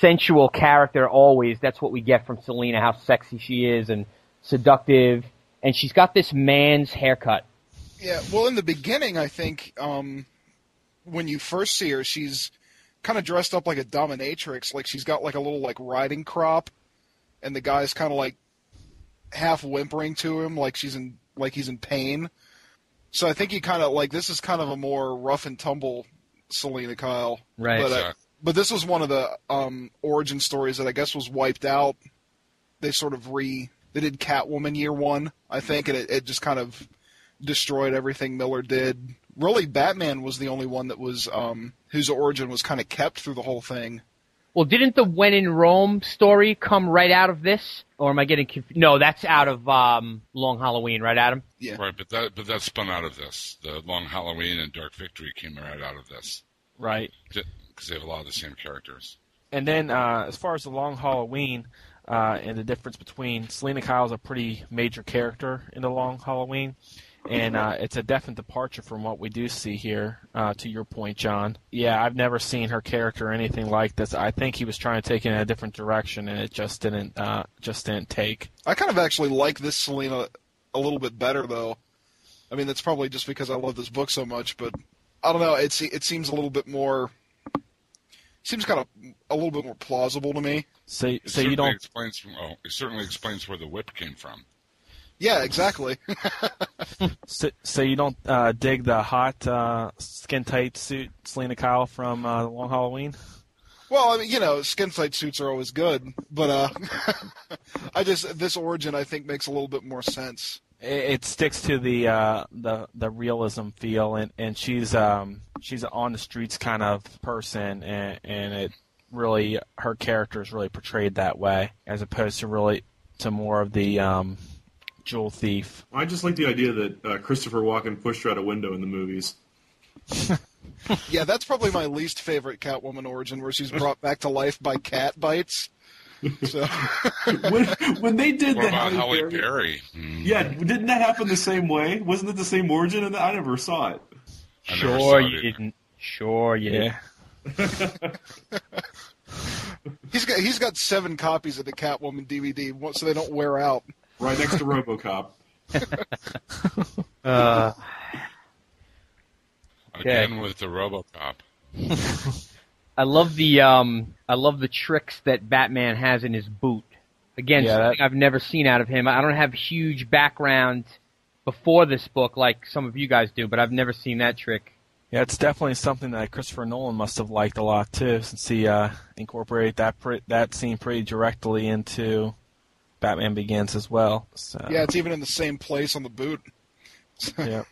sensual character always. That's what we get from Selina, how sexy she is and seductive. And she's got this man's haircut. Yeah. Well, in the beginning, I think um, when you first see her, she's kind of dressed up like a dominatrix. Like she's got like a little like riding crop, and the guy's kind of like half whimpering to him, like she's in like he's in pain. So I think he kind of like this is kind of a more rough and tumble Selina Kyle, Right. But, uh, Exactly. But this was one of the um, origin stories that I guess was wiped out. They sort of re they did Catwoman year one, I think, and it, it just kind of destroyed everything Miller did. Really, Batman was the only one that was um, whose origin was kind of kept through the whole thing. Well, didn't the When in Rome story come right out of this? Or am I getting confused? No, that's out of um, Long Halloween, right, Adam? Yeah. Right, but that but that spun out of this. The Long Halloween and Dark Victory came right out of this Right. Because they have a lot of the same characters. And then uh, as far as the Long Halloween uh, and the difference between Selina Kyle's a pretty major character in the Long Halloween, and uh, it's a definite departure from what we do see here. Uh, to your point, John. Yeah, I've never seen her character or anything like this. I think he was trying to take it in a different direction, and it just didn't uh, just didn't take. I kind of actually like this Selina a little bit better, though. I mean, that's probably just because I love this book so much, but I don't know. It's it seems a little bit more. Seems kind of a little bit more plausible to me. So, It so you certainly don't explains. Oh, it certainly explains where the whip came from. Yeah, exactly. so, so you don't uh, dig the hot uh, skin tight suit Selina Kyle from uh, the Long Halloween. well, I mean, you know, skin tight suits are always good, but uh, I just this origin I think makes a little bit more sense. It, it sticks to the uh, the the realism feel, and and she's um she's an on the streets kind of person, and and it really her character is really portrayed that way, as opposed to really to more of the um, jewel thief. I just like the idea that uh, Christopher Walken pushed her out a window in the movies. Yeah, that's probably my least favorite Catwoman origin, where she's brought back to life by cat bites. So when, when they did What the about Halle Halle Berry- Berry? Mm, Yeah, didn't that happen the same way? Wasn't it the same origin? And I never saw it. I never Sure saw you it. didn't. Sure you Yeah. didn't. he's got he's got seven copies of the Catwoman DVD, so they don't wear out. Right next to RoboCop. Uh, Again with the RoboCop. I love the um I love the tricks that Batman has in his boot. Again, Yeah, that- I've never seen out of him. I don't have huge background before this book like some of you guys do, but I've never seen that trick. Yeah, it's definitely something that Christopher Nolan must have liked a lot too, since he uh, incorporated that pre- that scene pretty directly into Batman Begins as well. So, Yeah, it's even in the same place on the boot. yeah,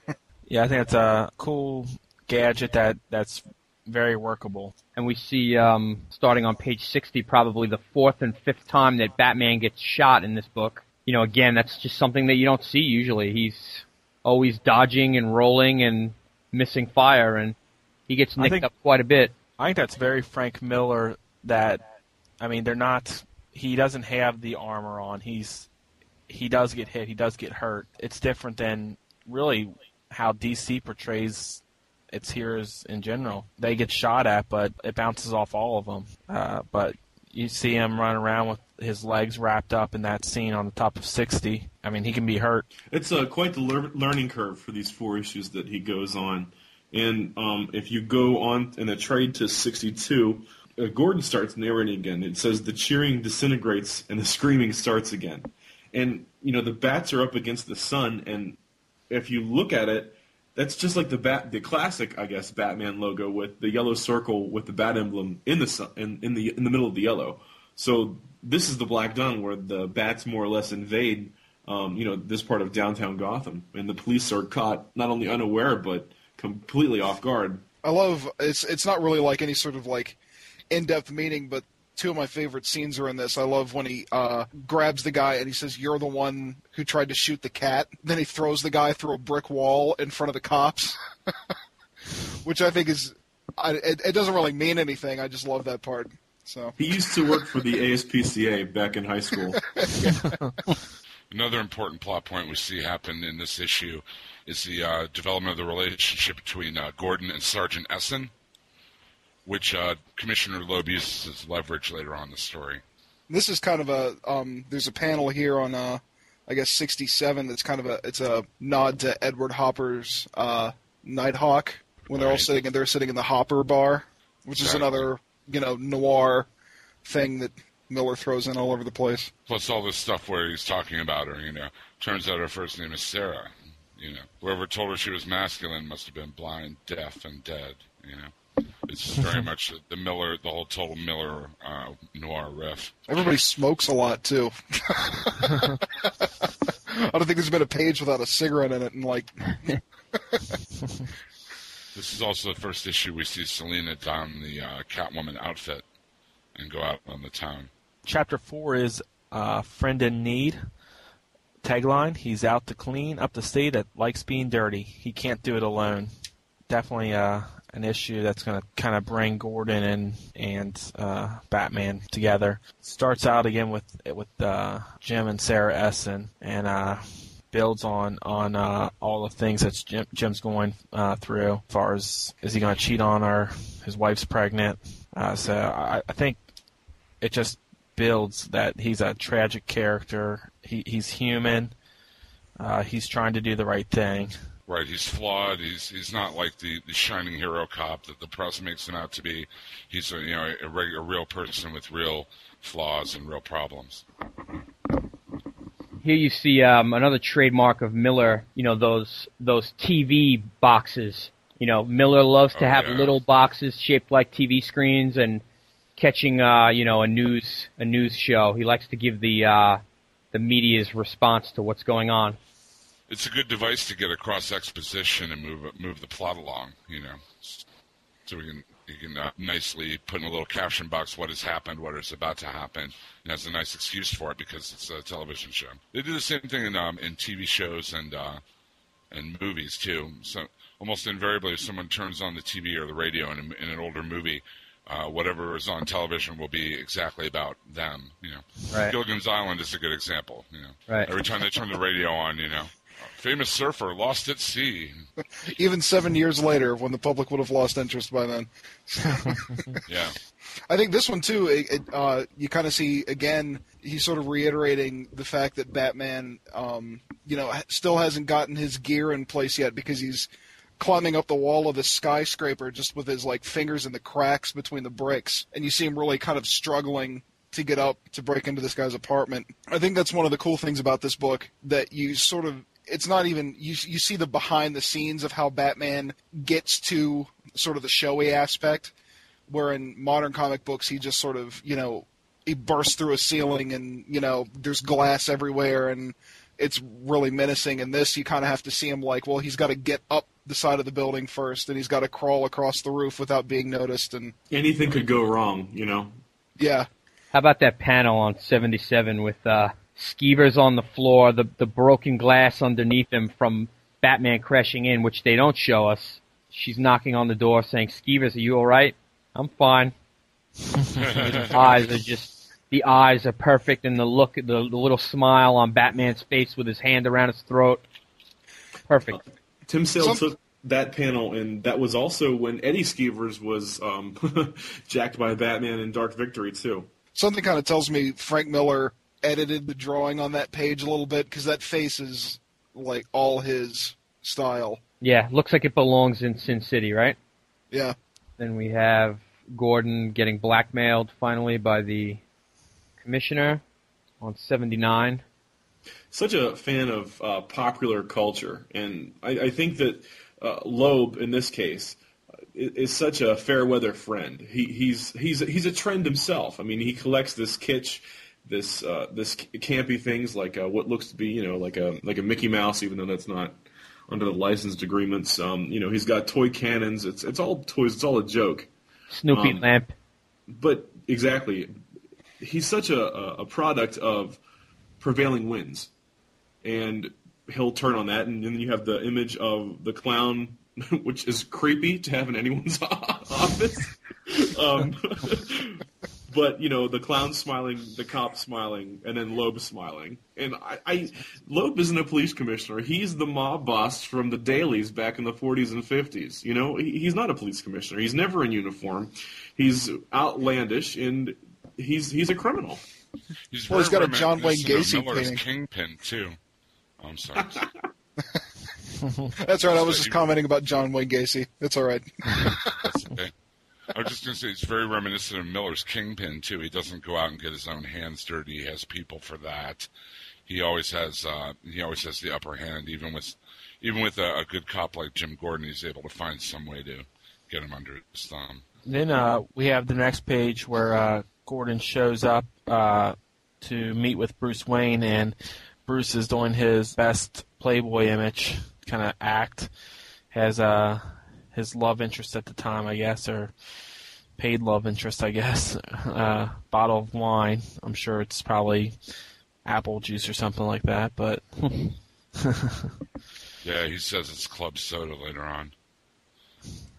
yeah. I think it's a cool gadget that that's very workable. And we see um starting on page 60 probably the fourth and fifth time that Batman gets shot in this book. You know, again, that's just something that you don't see usually. He's always dodging and rolling and missing fire and he gets nicked think- up quite a bit. I think that's very Frank Miller. That I mean, they're not. He doesn't have the armor on. He's he does get hit. He does get hurt. It's different than really how DC portrays its heroes in general. They get shot at, but it bounces off all of them. Uh, but you see him run around with his legs wrapped up in that scene on the top of 60. I mean, he can be hurt. It's uh, quite the lear- learning curve for these four issues that he goes on. And um, if you go on in a trade to 62, uh, Gordon starts narrating again. It says the cheering disintegrates and the screaming starts again. And you know the bats are up against the sun, and if you look at it, that's just like the bat, the classic, I guess, Batman logo with the yellow circle with the bat emblem in the sun, in, in the in the middle of the yellow. So this is the Black Dawn where the bats more or less invade, um, you know, this part of downtown Gotham, and the police are caught not only unaware but completely off guard. I love it's it's not really like any sort of like in-depth meaning, but two of my favorite scenes are in this. I love when he uh, grabs the guy and he says, "You're the one who tried to shoot the cat." Then he throws the guy through a brick wall in front of the cops, which I think is I, it, it doesn't really mean anything. I just love that part. So He used to work for the ASPCA back in high school. Another important plot point we see happen in this issue is the uh, development of the relationship between uh, Gordon and Sergeant Essen, which uh, Commissioner Loeb uses as leverage later on in the story. this is kind of a um, there's a panel here on uh, I guess 67 that's kind of a it's a nod to Edward Hopper's uh, Nighthawk when they're all sitting and they're sitting in the Hopper bar, which is Exactly. another you know noir thing that Miller throws in all over the place. Plus all this stuff where he's talking about her, you know. Turns out her first name is Sarah. You know, whoever told her she was masculine must have been blind, deaf, and dead. You know, it's very much the Miller, the whole total Miller uh, noir riff. Everybody smokes a lot too. I don't think there's been a page without a cigarette in it, and like, This is also the first issue we see Selina don the uh, Catwoman outfit and go out on the town. Chapter four is uh, friend in need. Tagline: He's out to clean up the state that likes being dirty. He can't do it alone. Definitely uh, an issue that's going to kind of bring Gordon and and uh, Batman together. Starts out again with with uh, Jim and Sarah Essen, and uh, builds on on uh, all the things that Jim, Jim's going uh, through. As far as is he going to cheat on her? His wife's pregnant. Uh, so I, I think it just builds that he's a tragic character. He, he's human. Uh, he's trying to do the right thing. Right, he's flawed. He's he's not like the, the shining hero cop that the press makes him out to be. He's a you know a, reg- a real person with real flaws and real problems. Here you see um, another trademark of Miller. You know those those TV boxes. You know Miller loves to Oh, have yeah. little boxes shaped like TV screens and catching uh, you know a news a news show. He likes to give the uh, the media's response to what's going on. It's a good device to get across exposition and move move the plot along. You know, so we can you can uh, nicely put in a little caption box what has happened, what is about to happen, and that's a nice excuse for it because it's a television show. They do the same thing in um, in TV shows and uh, and movies too. So almost invariably, if someone turns on the TV or the radio in, a, in an older movie. Uh, whatever is on television will be exactly about them. You know, Right. Gilligan's Island is a good example. You know, Right. every time they turn the radio on, you know, famous surfer lost at sea. even seven years later, when the public would have lost interest by then. Yeah, I think this one too. It, it, uh, you kind of see again. He's sort of reiterating the fact that Batman, um, you know, still hasn't gotten his gear in place yet because he's climbing up the wall of the skyscraper just with his like fingers in the cracks between the bricks, and you see him really kind of struggling to get up to break into this guy's apartment. I think that's one of the cool things about this book that you sort of. It's not even you. You see the behind the scenes of how Batman gets to sort of the showy aspect where in modern comic books he just sort of you know he bursts through a ceiling and you know there's glass everywhere and it's really menacing and this you kind of have to see him like well he's got to get up the side of the building first and he's got to crawl across the roof without being noticed and Anything could go wrong, you know. yeah How about that panel on 77 with uh, Skeevers on the floor, the the broken glass underneath him from Batman crashing in, which they don't show us. She's knocking on the door saying, "Skeevers, are you all right?" I'm fine. His eyes are just the eyes are perfect, and the look, the, the little smile on Batman's face with his hand around his throat, perfect. Tim Sale Some- took that panel, and that was also when Eddie Skeevers was um, jacked by Batman in Dark Victory too. something kind of tells me Frank Miller edited the drawing on that page a little bit because that face is like all his style Yeah, looks like it belongs in Sin City, right? yeah Then we have Gordon getting blackmailed finally by the commissioner on 79. Such a fan of uh, popular culture, and I, I think that uh, Loeb in this case uh, is, is such a fair weather friend. He, he's he's he's a trend himself. I mean, he collects this kitsch. This uh, this campy things like uh, what looks to be you know like a like a Mickey Mouse, even though that's not under the licensed agreements. Um, you know, he's got toy cannons. It's it's all toys. It's all a joke. Snoopy Um, lamp. But exactly, he's such a, a a product of prevailing winds, and he'll turn on that, and then you have the image of the clown, which is creepy to have in anyone's office. Um, but you know, the clown smiling, the cop smiling, and then Loeb smiling. And I, I Loeb isn't a police commissioner; he's the mob boss from the dailies back in the 40s and 50s. You know, he, he's not a police commissioner. He's never in uniform. He's outlandish, and he's he's a criminal. he's Well, he's got a John Wayne Gacy Miller's painting. Kingpin too. Oh, I'm sorry. that's right I was just commenting about John Wayne Gacy it's all right That's okay. I was just going to say it's very reminiscent of Miller's Kingpin too. He doesn't go out and get his own hands dirty. He has people for that. He always has uh, he always has the upper hand. Even with even with a, a good cop like Jim Gordon, he's able to find some way to get him under his thumb. Then uh, we have the next page where uh, Gordon shows up uh, to meet with Bruce Wayne, and Bruce is doing his best Playboy image kind of act. Has uh, his love interest at the time, I guess, or paid love interest, I guess. Uh, bottle of wine. I'm sure it's probably apple juice or something like that, but. yeah, he says it's club soda later on.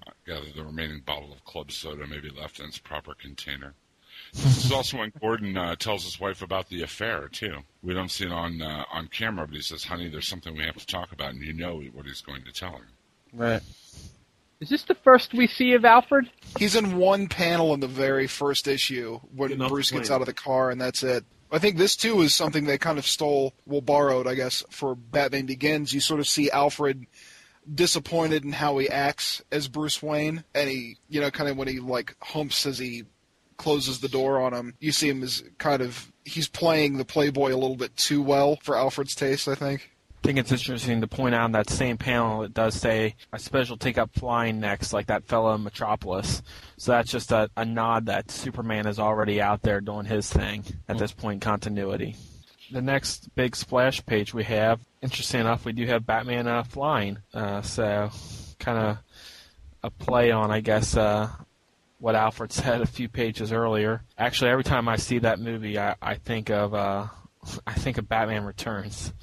I gather the remaining bottle of club soda may be left in its proper container. This is also when Gordon uh, tells his wife about the affair too. We don't see it on uh, on camera, but he says, "Honey, there's something we have to talk about," and you know what he's going to tell her. Right. Is this the first we see of Alfred? He's in one panel in the very first issue when Getting off Bruce gets out of the car, and that's it. I think this too is something they kind of stole, well, borrowed, I guess, for Batman Begins. You sort of see Alfred disappointed in how he acts as Bruce Wayne, and he, you know, kind of when he like humps as he closes the door on him. You see him as kind of he's playing the Playboy a little bit too well for Alfred's taste. I think. I think it's interesting to point out in that same panel it does say a special take up flying next, like that fellow Metropolis. So that's just a, a nod that Superman is already out there doing his thing at this point in continuity. The next big splash page we have, interesting enough, we do have Batman uh, flying. Uh, so kind of a play on, I guess, uh, what Alfred said a few pages earlier. Actually, every time I see that movie, I, I think of uh, I think of Batman Returns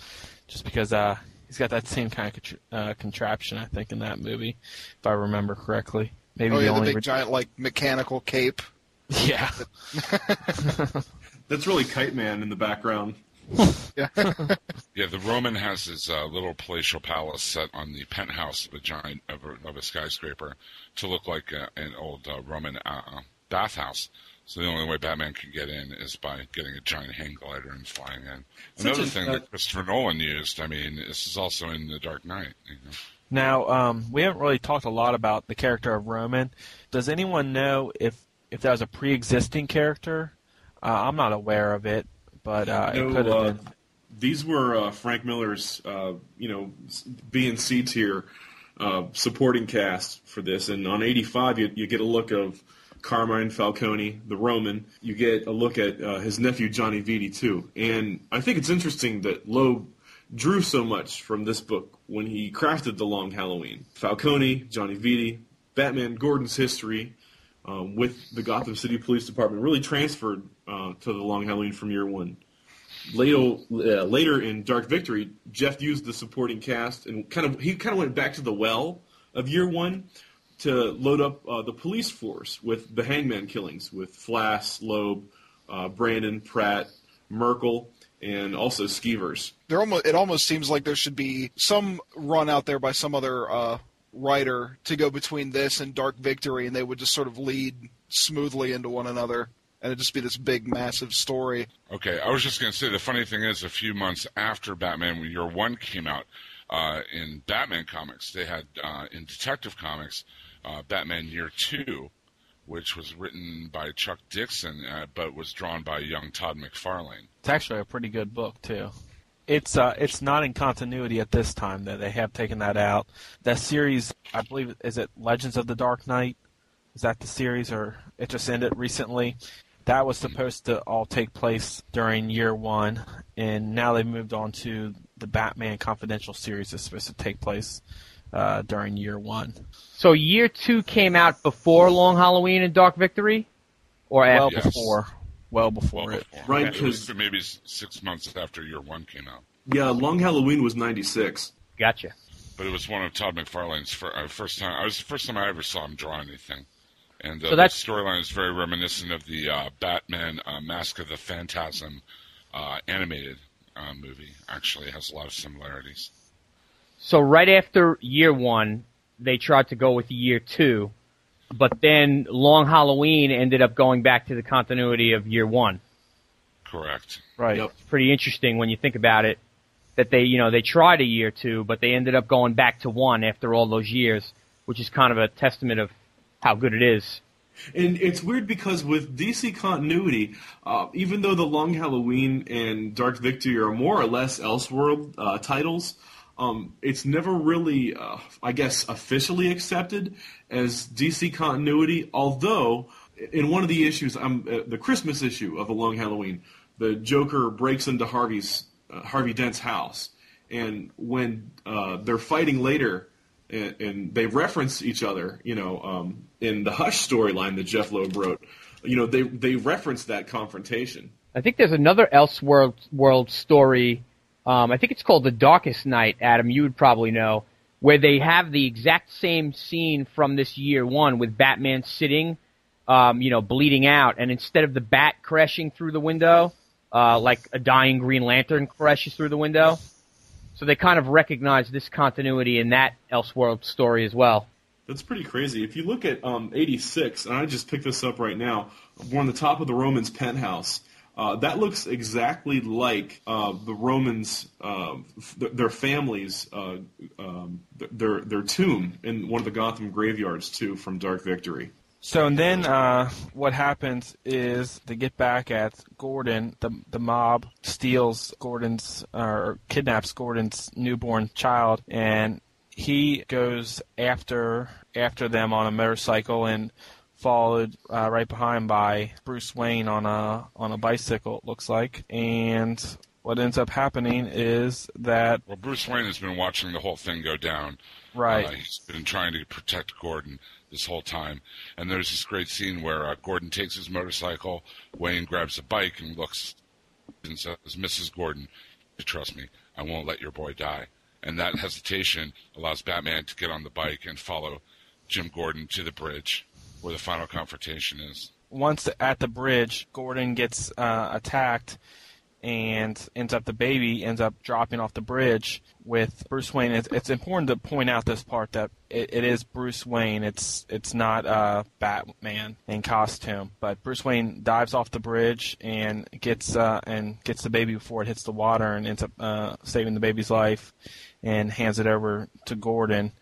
just because uh, he's got that same kind of contr- uh, contraption, I think, in that movie, if I remember correctly. Maybe oh the yeah, the only big re- giant like mechanical cape. yeah, That's really Kite Man in the background. Yeah. Yeah, the Roman has his uh, little palatial palace set on the penthouse of a giant of a, of a skyscraper to look like uh, an old uh, Roman uh, bathhouse. So the only way Batman can get in is by getting a giant hang glider and flying in. Another a- thing uh, that Christopher Nolan used. I mean, this is also in The Dark Knight. You know? Now, um, we haven't really talked a lot about the character of Roman. Does anyone know if if that was a pre-existing character? Uh, I'm not aware of it, but uh, it could have uh, been. These were uh, Frank Miller's, uh, you know, s- B and C tier uh, supporting cast for this. And on 85, you, you get a look of Carmine Falcone, the Roman. You get a look at uh, his nephew Johnny Vitti too. And I think it's interesting that Loeb drew so much from this book when he crafted The Long Halloween. Falcone, Johnny Vitti, Batman Gordon's history um, with the Gotham City Police Department really transferred uh, to The Long Halloween from year one. Later, uh, later in Dark Victory, Jeph used the supporting cast and kind of he kind of went back to the well of year one to load up uh, the police force with the Hangman killings with Flass, Loeb, uh, Branden, Pratt, Merkel, and also Skeevers. There almost it almost seems like there should be some run out there by some other uh, writer to go between this and Dark Victory, and they would just sort of lead smoothly into one another, and it'd just be this big, massive story. Okay, I was just going to say the funny thing is, a few months after Batman Year One came out, uh, in Batman comics, they had uh, in Detective Comics, uh, Batman Year Two, which was written by Chuck Dixon, uh, but was drawn by young Todd McFarlane. It's actually a pretty good book too. It's uh, it's not in continuity at this time that they have taken that out. That series, I believe, is it Legends of the Dark Knight? Is that the series, or it just ended recently? That was supposed to all take place during year one, and now they've moved on to the Batman Confidential series that's supposed to take place uh, during year one. So year two came out before Long Halloween and Dark Victory, or Well after? Before, well before Well, it. before. Right, It was 'cause- maybe six months after Year One came out. Yeah, Long Halloween was '96. Gotcha. But it was one of Todd McFarlane's fir- uh, first time. I was the first time I ever saw him draw anything. And uh, So that's- the storyline is very reminiscent of the uh, Batman uh, Mask of the Phantasm uh, animated uh, movie. Actually, it has a lot of similarities. So right after year one, they tried to go with year two, but then Long Halloween ended up going back to the continuity of year one. Correct. Right. Yep. It's pretty interesting when you think about it. That they, you know, they tried a year two, but they ended up going back to one after all those years, which is kind of a testament of how good it is. And it's weird because with DC continuity, uh, even though the Long Halloween and Dark Victory are more or less Elseworld uh, titles, um, it's never really, uh, I guess, officially accepted as DC continuity. Although, in one of the issues, um, uh, the Christmas issue of A Long Halloween, the Joker breaks into Harvey's uh, Harvey Dent's house, and when uh, they're fighting later, and, and, they reference each other, you know, um, in the Hush storyline that Jeph Loeb wrote, you know, they they reference that confrontation. I think there's another Elseworld world story. Um, I think it's called The Darkest Night. Adam, you would probably know, where they have the exact same scene from this year one with Batman sitting, um, you know, bleeding out, and instead of the bat crashing through the window, uh, like a dying Green Lantern crashes through the window. So they kind of recognize this continuity in that Elseworld story as well. That's pretty crazy. If you look at um, 86, and I just picked this up right now, we're on the top of the Romans penthouse. Uh, that looks exactly like uh, the Romans, uh, th- their families, uh, um, their their tomb in one of the Gotham graveyards too from Dark Victory. So and then uh, what happens is they get back at Gordon. The the mob steals Gordon's or kidnaps Gordon's newborn child, and he goes after after them on a motorcycle and followed uh, right behind by Bruce Wayne on a on a bicycle. It looks like, and what ends up happening is that well, Bruce Wayne has been watching the whole thing go down. Right. Uh, he's been trying to protect Gordon this whole time. And there's this great scene where uh, Gordon takes his motorcycle, Wayne grabs a bike and looks and says, "Mrs. Gordon, trust me. I won't let your boy die." And that hesitation allows Batman to get on the bike and follow Jim Gordon to the bridge where the final confrontation is. Once at the bridge, Gordon gets uh, attacked and ends up the baby ends up dropping off the bridge with Bruce Wayne. It's, it's important to point out this part that it, it is Bruce Wayne. It's it's not uh, Batman in costume, but Bruce Wayne dives off the bridge and gets uh, and gets the baby before it hits the water and ends up uh, saving the baby's life and hands it over to Gordon.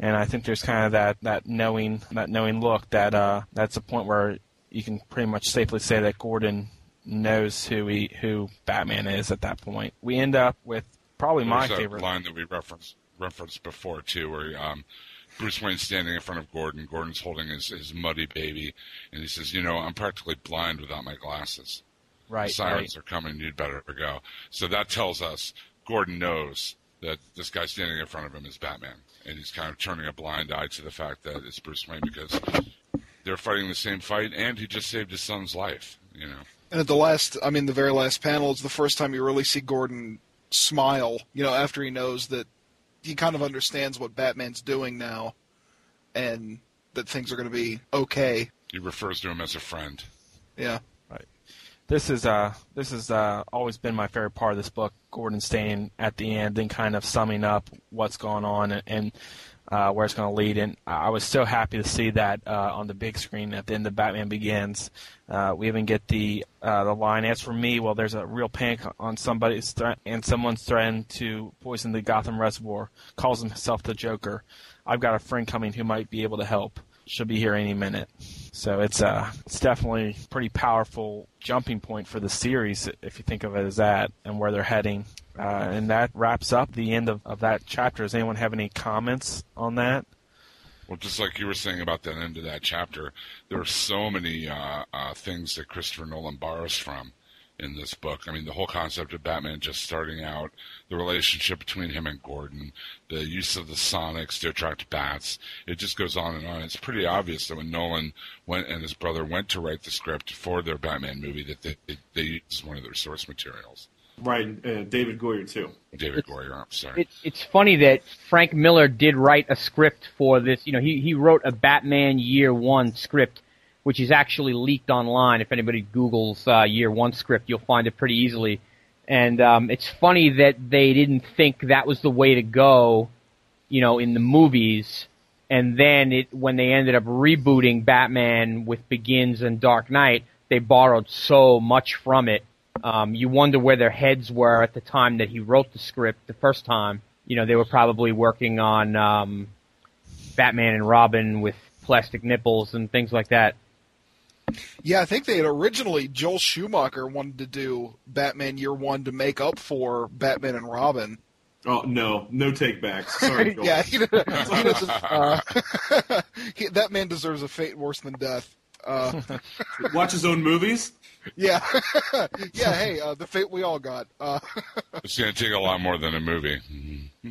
And I think there's kind of that, that knowing that knowing look that uh, that's a point where you can pretty much safely say that Gordon knows who he who Batman is at that point. We end up with probably my There's favorite line that we referenced referenced before too, where um, Bruce Wayne's standing in front of Gordon. Gordon's holding his, his muddy baby, and he says, "You know, I'm practically blind without my glasses. Right, the sirens right. are coming. You'd better go." So that tells us Gordon knows that this guy standing in front of him is Batman, and he's kind of turning a blind eye to the fact that it's Bruce Wayne because they're fighting the same fight, and he just saved his son's life. You know. And at the last, I mean, the very last panel is the first time you really see Gordon smile. You know, after he knows that he kind of understands what Batman's doing now, and that things are going to be okay. He refers to him as a friend. Yeah. This is uh this has uh, always been my favorite part of this book. Gordon staying at the end and kind of summing up what's going on and, and uh, where it's going to lead. And I was so happy to see that uh, on the big screen at the end of Batman Begins. Uh, we even get the uh, the line, "As for me, well, there's a real panic on somebody's threat, and someone's threatened to poison the Gotham Reservoir. Calls himself the Joker. I've got a friend coming who might be able to help. Should be here any minute." So it's uh it's definitely pretty powerful jumping point for the series if you think of it as that and where they're heading. Uh, and that wraps up the end of, of that chapter. Does anyone have any comments on that? Well, just like you were saying about the end of that chapter, there are so many uh, uh, things that Christopher Nolan borrows from in this book. I mean, the whole concept of Batman just starting out, the relationship between him and Gordon, the use of the sonics to attract bats. It just goes on and on. It's pretty obvious that when Nolan went and his brother went to write the script for their Batman movie, that they, they, they used one of their source materials. Right, uh, David Goyer too. David Goyer, I'm sorry. It, it's funny that Frank Miller did write a script for this. You know, he he wrote a Batman Year One script, which is actually leaked online. If anybody Google's uh, Year One script, you'll find it pretty easily. And um, it's funny that they didn't think that was the way to go, you know, in the movies. And then it when they ended up rebooting Batman with Begins and Dark Knight, they borrowed so much from it um, you wonder where their heads were at the time that he wrote the script the first time. You know, they were probably working on um, Batman and Robin with plastic nipples and things like that. Yeah, I think they had originally Joel Schumacher wanted to do Batman Year One to make up for Batman and Robin. Oh no, no take backs. Sorry, Joel. yeah, he, he doesn't. Uh, he, that man deserves a fate worse than death. Uh, Watch his own movies. yeah, yeah. Hey, uh, the fate we all got. Uh, It's going to take a lot more than a movie.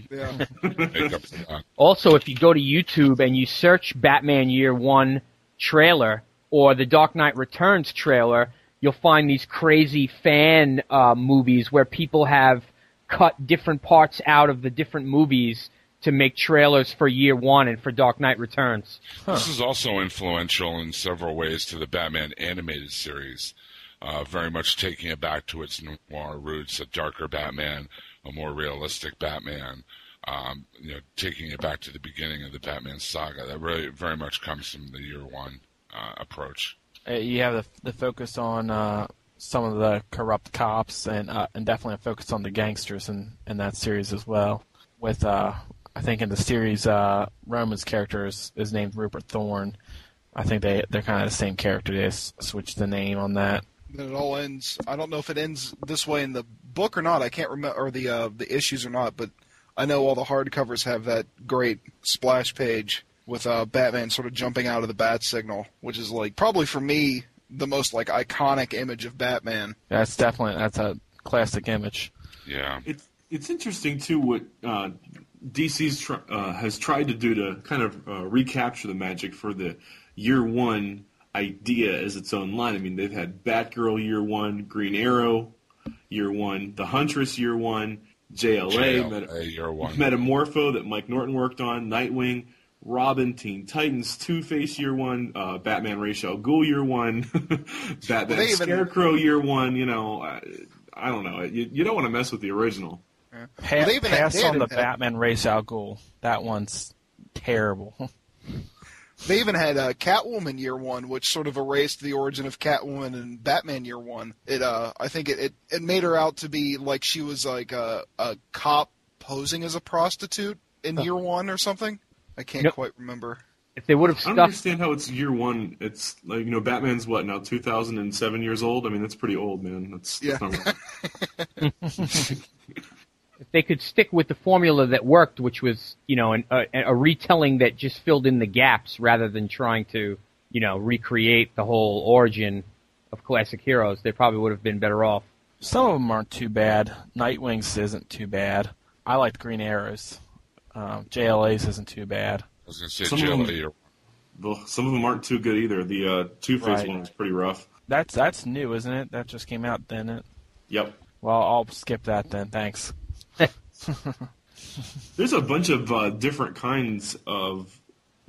yeah. Make up for that. Also, if you go to YouTube and you search Batman Year One trailer or the Dark Knight Returns trailer, you'll find these crazy fan uh, movies where people have cut different parts out of the different movies to make trailers for Year One and for Dark Knight Returns. This is also influential in several ways to the Batman animated series, uh, very much taking it back to its noir roots, a darker Batman, a more realistic Batman. Um, you know, taking it back to the beginning of the Batman saga. That really very much comes from the year one uh, approach. Uh, you have the, the focus on uh, some of the corrupt cops, and uh, and definitely a focus on the gangsters in, in that series as well. With uh, I think in the series, uh, Roman's character is, is named Rupert Thorne. I think they they're kind of the same character. They s- switched the name on that. Then it all ends. I don't know if it ends this way in the book or not. I can't remember, or the uh, the issues or not. But I know all the hardcovers have that great splash page with uh, Batman sort of jumping out of the bat signal, which is like probably for me the most like iconic image of Batman. That's definitely that's a classic image. Yeah. It's it's interesting too what uh, DC's tr- uh, has tried to do to kind of uh, recapture the magic for the year one idea as its own line. I mean, they've had Batgirl year one, Green Arrow year one, The Huntress year one, JLA, JLA Meta- year one. Metamorpho that Mike Norton worked on, Nightwing, Robin, Teen Titans, Two Face year one, uh, Batman Ra's al Ghul year one, Batman they even- Scarecrow year one. You know, I, I don't know. You, you don't want to mess with the original. Pa- Well, they even had- pass they on had- the Batman Ra's al Ghul. That one's terrible. They even had uh, Catwoman Year One, which sort of erased the origin of Catwoman and Batman Year One. It, uh, I think it, it, it made her out to be like she was like a, a cop posing as a prostitute in Year One or something. I can't Yep. quite remember. If they would have I don't understand how it's year one. It's like you know, Batman's what now, two thousand and seven years old. I mean, that's pretty old, man. That's, that's Yeah. not- if they could stick with the formula that worked, which was you know an, a, a retelling that just filled in the gaps rather than trying to you know recreate the whole origin of classic heroes, they probably would have been better off. Some of them aren't too bad. Nightwing's isn't too bad. I liked Green Arrows. Um, JLA's isn't too bad. I was going to say Some of them- JLA well, some of them aren't too good either. The uh, Two Face Right. one was pretty rough. That's that's new, isn't it? That just came out, didn't it? Yep. Well, I'll skip that then. Thanks. There's a bunch of uh, different kinds of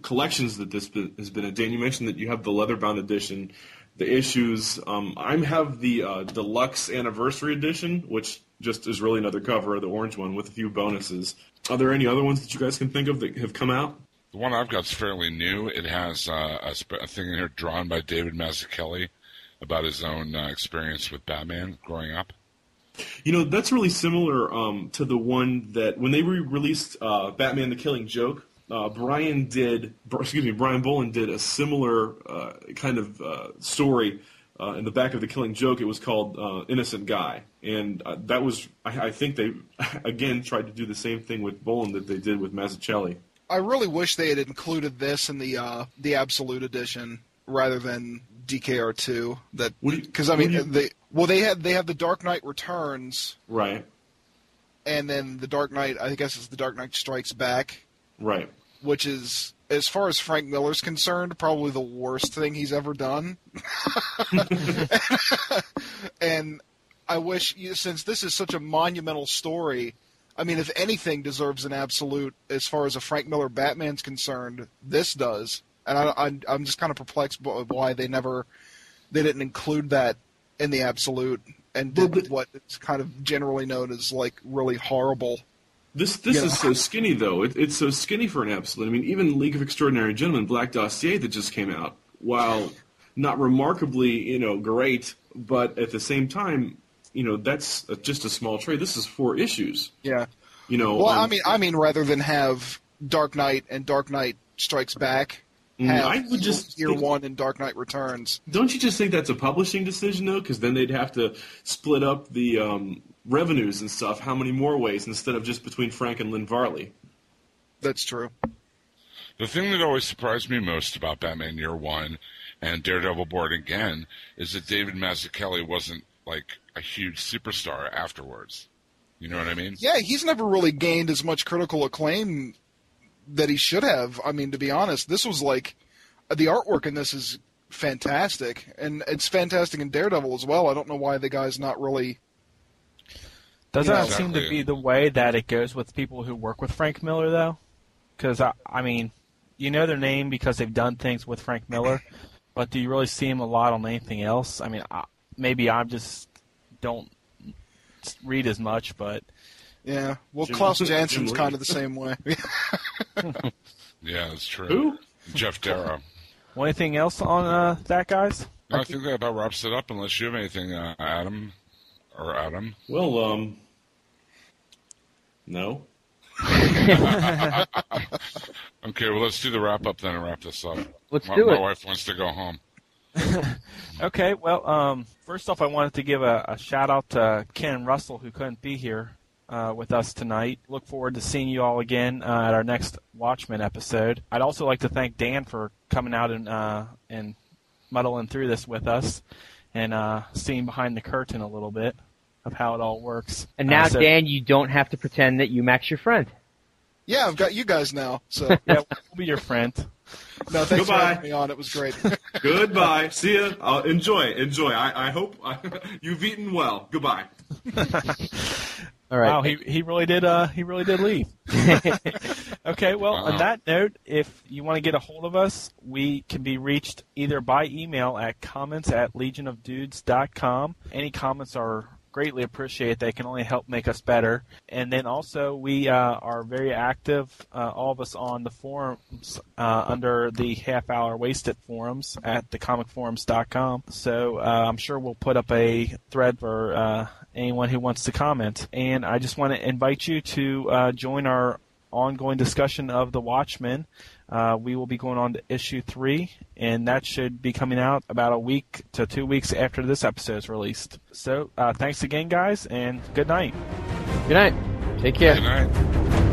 collections that this been, has been in. Dan, you mentioned that you have the leather bound edition, the issues. Um, I have the uh, deluxe anniversary edition, which just is really another cover, of the orange one with a few bonuses. Are there any other ones that you guys can think of that have come out? The one I've got is fairly new. It has uh, a, sp- a thing in here drawn by David Mazzucchelli about his own uh, experience with Batman growing up. You know, that's really similar um, to the one that when they re-released uh, Batman: The Killing Joke, uh, Brian did. Excuse me, Brian Bolland did a similar uh, kind of uh, story uh, in the back of The Killing Joke. It was called uh, Innocent Guy, and uh, that was. I, I think they again tried to do the same thing with Bolland that they did with Mazzucchelli. I really wish they had included this in the uh, the Absolute Edition rather than DKR two. That What do you- because I mean you- they well they had they have the Dark Knight Returns Right, and then the Dark Knight I guess it's the Dark Knight Strikes Back, right. which is as far as Frank Miller's concerned probably the worst thing he's ever done. and I wish since this is such a monumental story. I mean, if anything deserves an absolute as far as a Frank Miller Batman's concerned, this does. And I, I'm just kind of perplexed by why they never, they didn't include that in the absolute and Well, did but- what is kind of generally known as like really horrible. This this Yeah. is so skinny though. It, it's so skinny for an absolute. I mean, even League of Extraordinary Gentlemen, Black Dossier that just came out, while not remarkably, you know, great, but at the same time, you know, that's just a small trade. This is four issues. Yeah. You know, Well, um, I mean, I mean, rather than have Dark Knight and Dark Knight Strikes Back, Mm, have I would just year think- one in Dark Knight Returns. Don't you just think that's a publishing decision though? Because then they'd have to split up the um, revenues and stuff. How many more ways instead of just between Frank and Lynn Varley? That's true. The thing that always surprised me most about Batman Year One and Daredevil Born Again is that David Mazzucchelli wasn't like a huge superstar afterwards. You know what I mean? Yeah, he's never really gained as much critical acclaim that he should have. I mean, to be honest, this was like the artwork in this is fantastic, and it's fantastic in Daredevil as well. I don't know why the guy's not really. Does Yeah, that seem to be the way that it goes with people who work with Frank Miller, though? Because I, I mean, you know their name because they've done things with Frank Miller, but do you really see him a lot on anything else? I mean, I, maybe I just don't read as much, but Yeah, well, Jim- Klaus Jim Janson's Lee. kind of the same way. Yeah, that's true. Who? Geof Darrow. well, anything else on uh, that, guys? No, I think that about wraps it up. Unless you have anything, uh, Adam or Adam. Well, um, no. Okay, well let's do the wrap up then and wrap this up. Let's my, do my wife wants to go home. Okay, well, um, first off, I wanted to give a, a shout out to Ken Russell who couldn't be here uh, with us tonight. Look forward to seeing you all again uh, at our next Watchmen episode. I'd also like to thank Dan for coming out and uh, and muddling through this with us and uh, seeing behind the curtain a little bit of how it all works. And now, Uh, so- Dan, you don't have to pretend that you Max your friend. yeah, I've got you guys now. So yeah, we'll be your friend. no, thanks for Goodbye. having me on. It was great. Goodbye. See ya. Uh, enjoy. Enjoy. I, I hope you've eaten well. Goodbye. All right. Wow, he he really did uh he really did leave. okay, well Wow. on that note, if you want to get a hold of us, we can be reached either by email at comments at legionofdudes.com. Any comments are greatly appreciate. They can only help make us better. And then also we uh, are very active, uh, all of us on the forums uh, under the half hour wasted forums at thecomicforums.com. So uh, I'm sure we'll put up a thread for uh, anyone who wants to comment. And I just want to invite you to uh, join our ongoing discussion of the Watchmen. Uh, we will be going on to issue three, and that should be coming out about a week to two weeks after this episode is released. So, uh, thanks again, guys, and good night. Good night. Take care. Good night.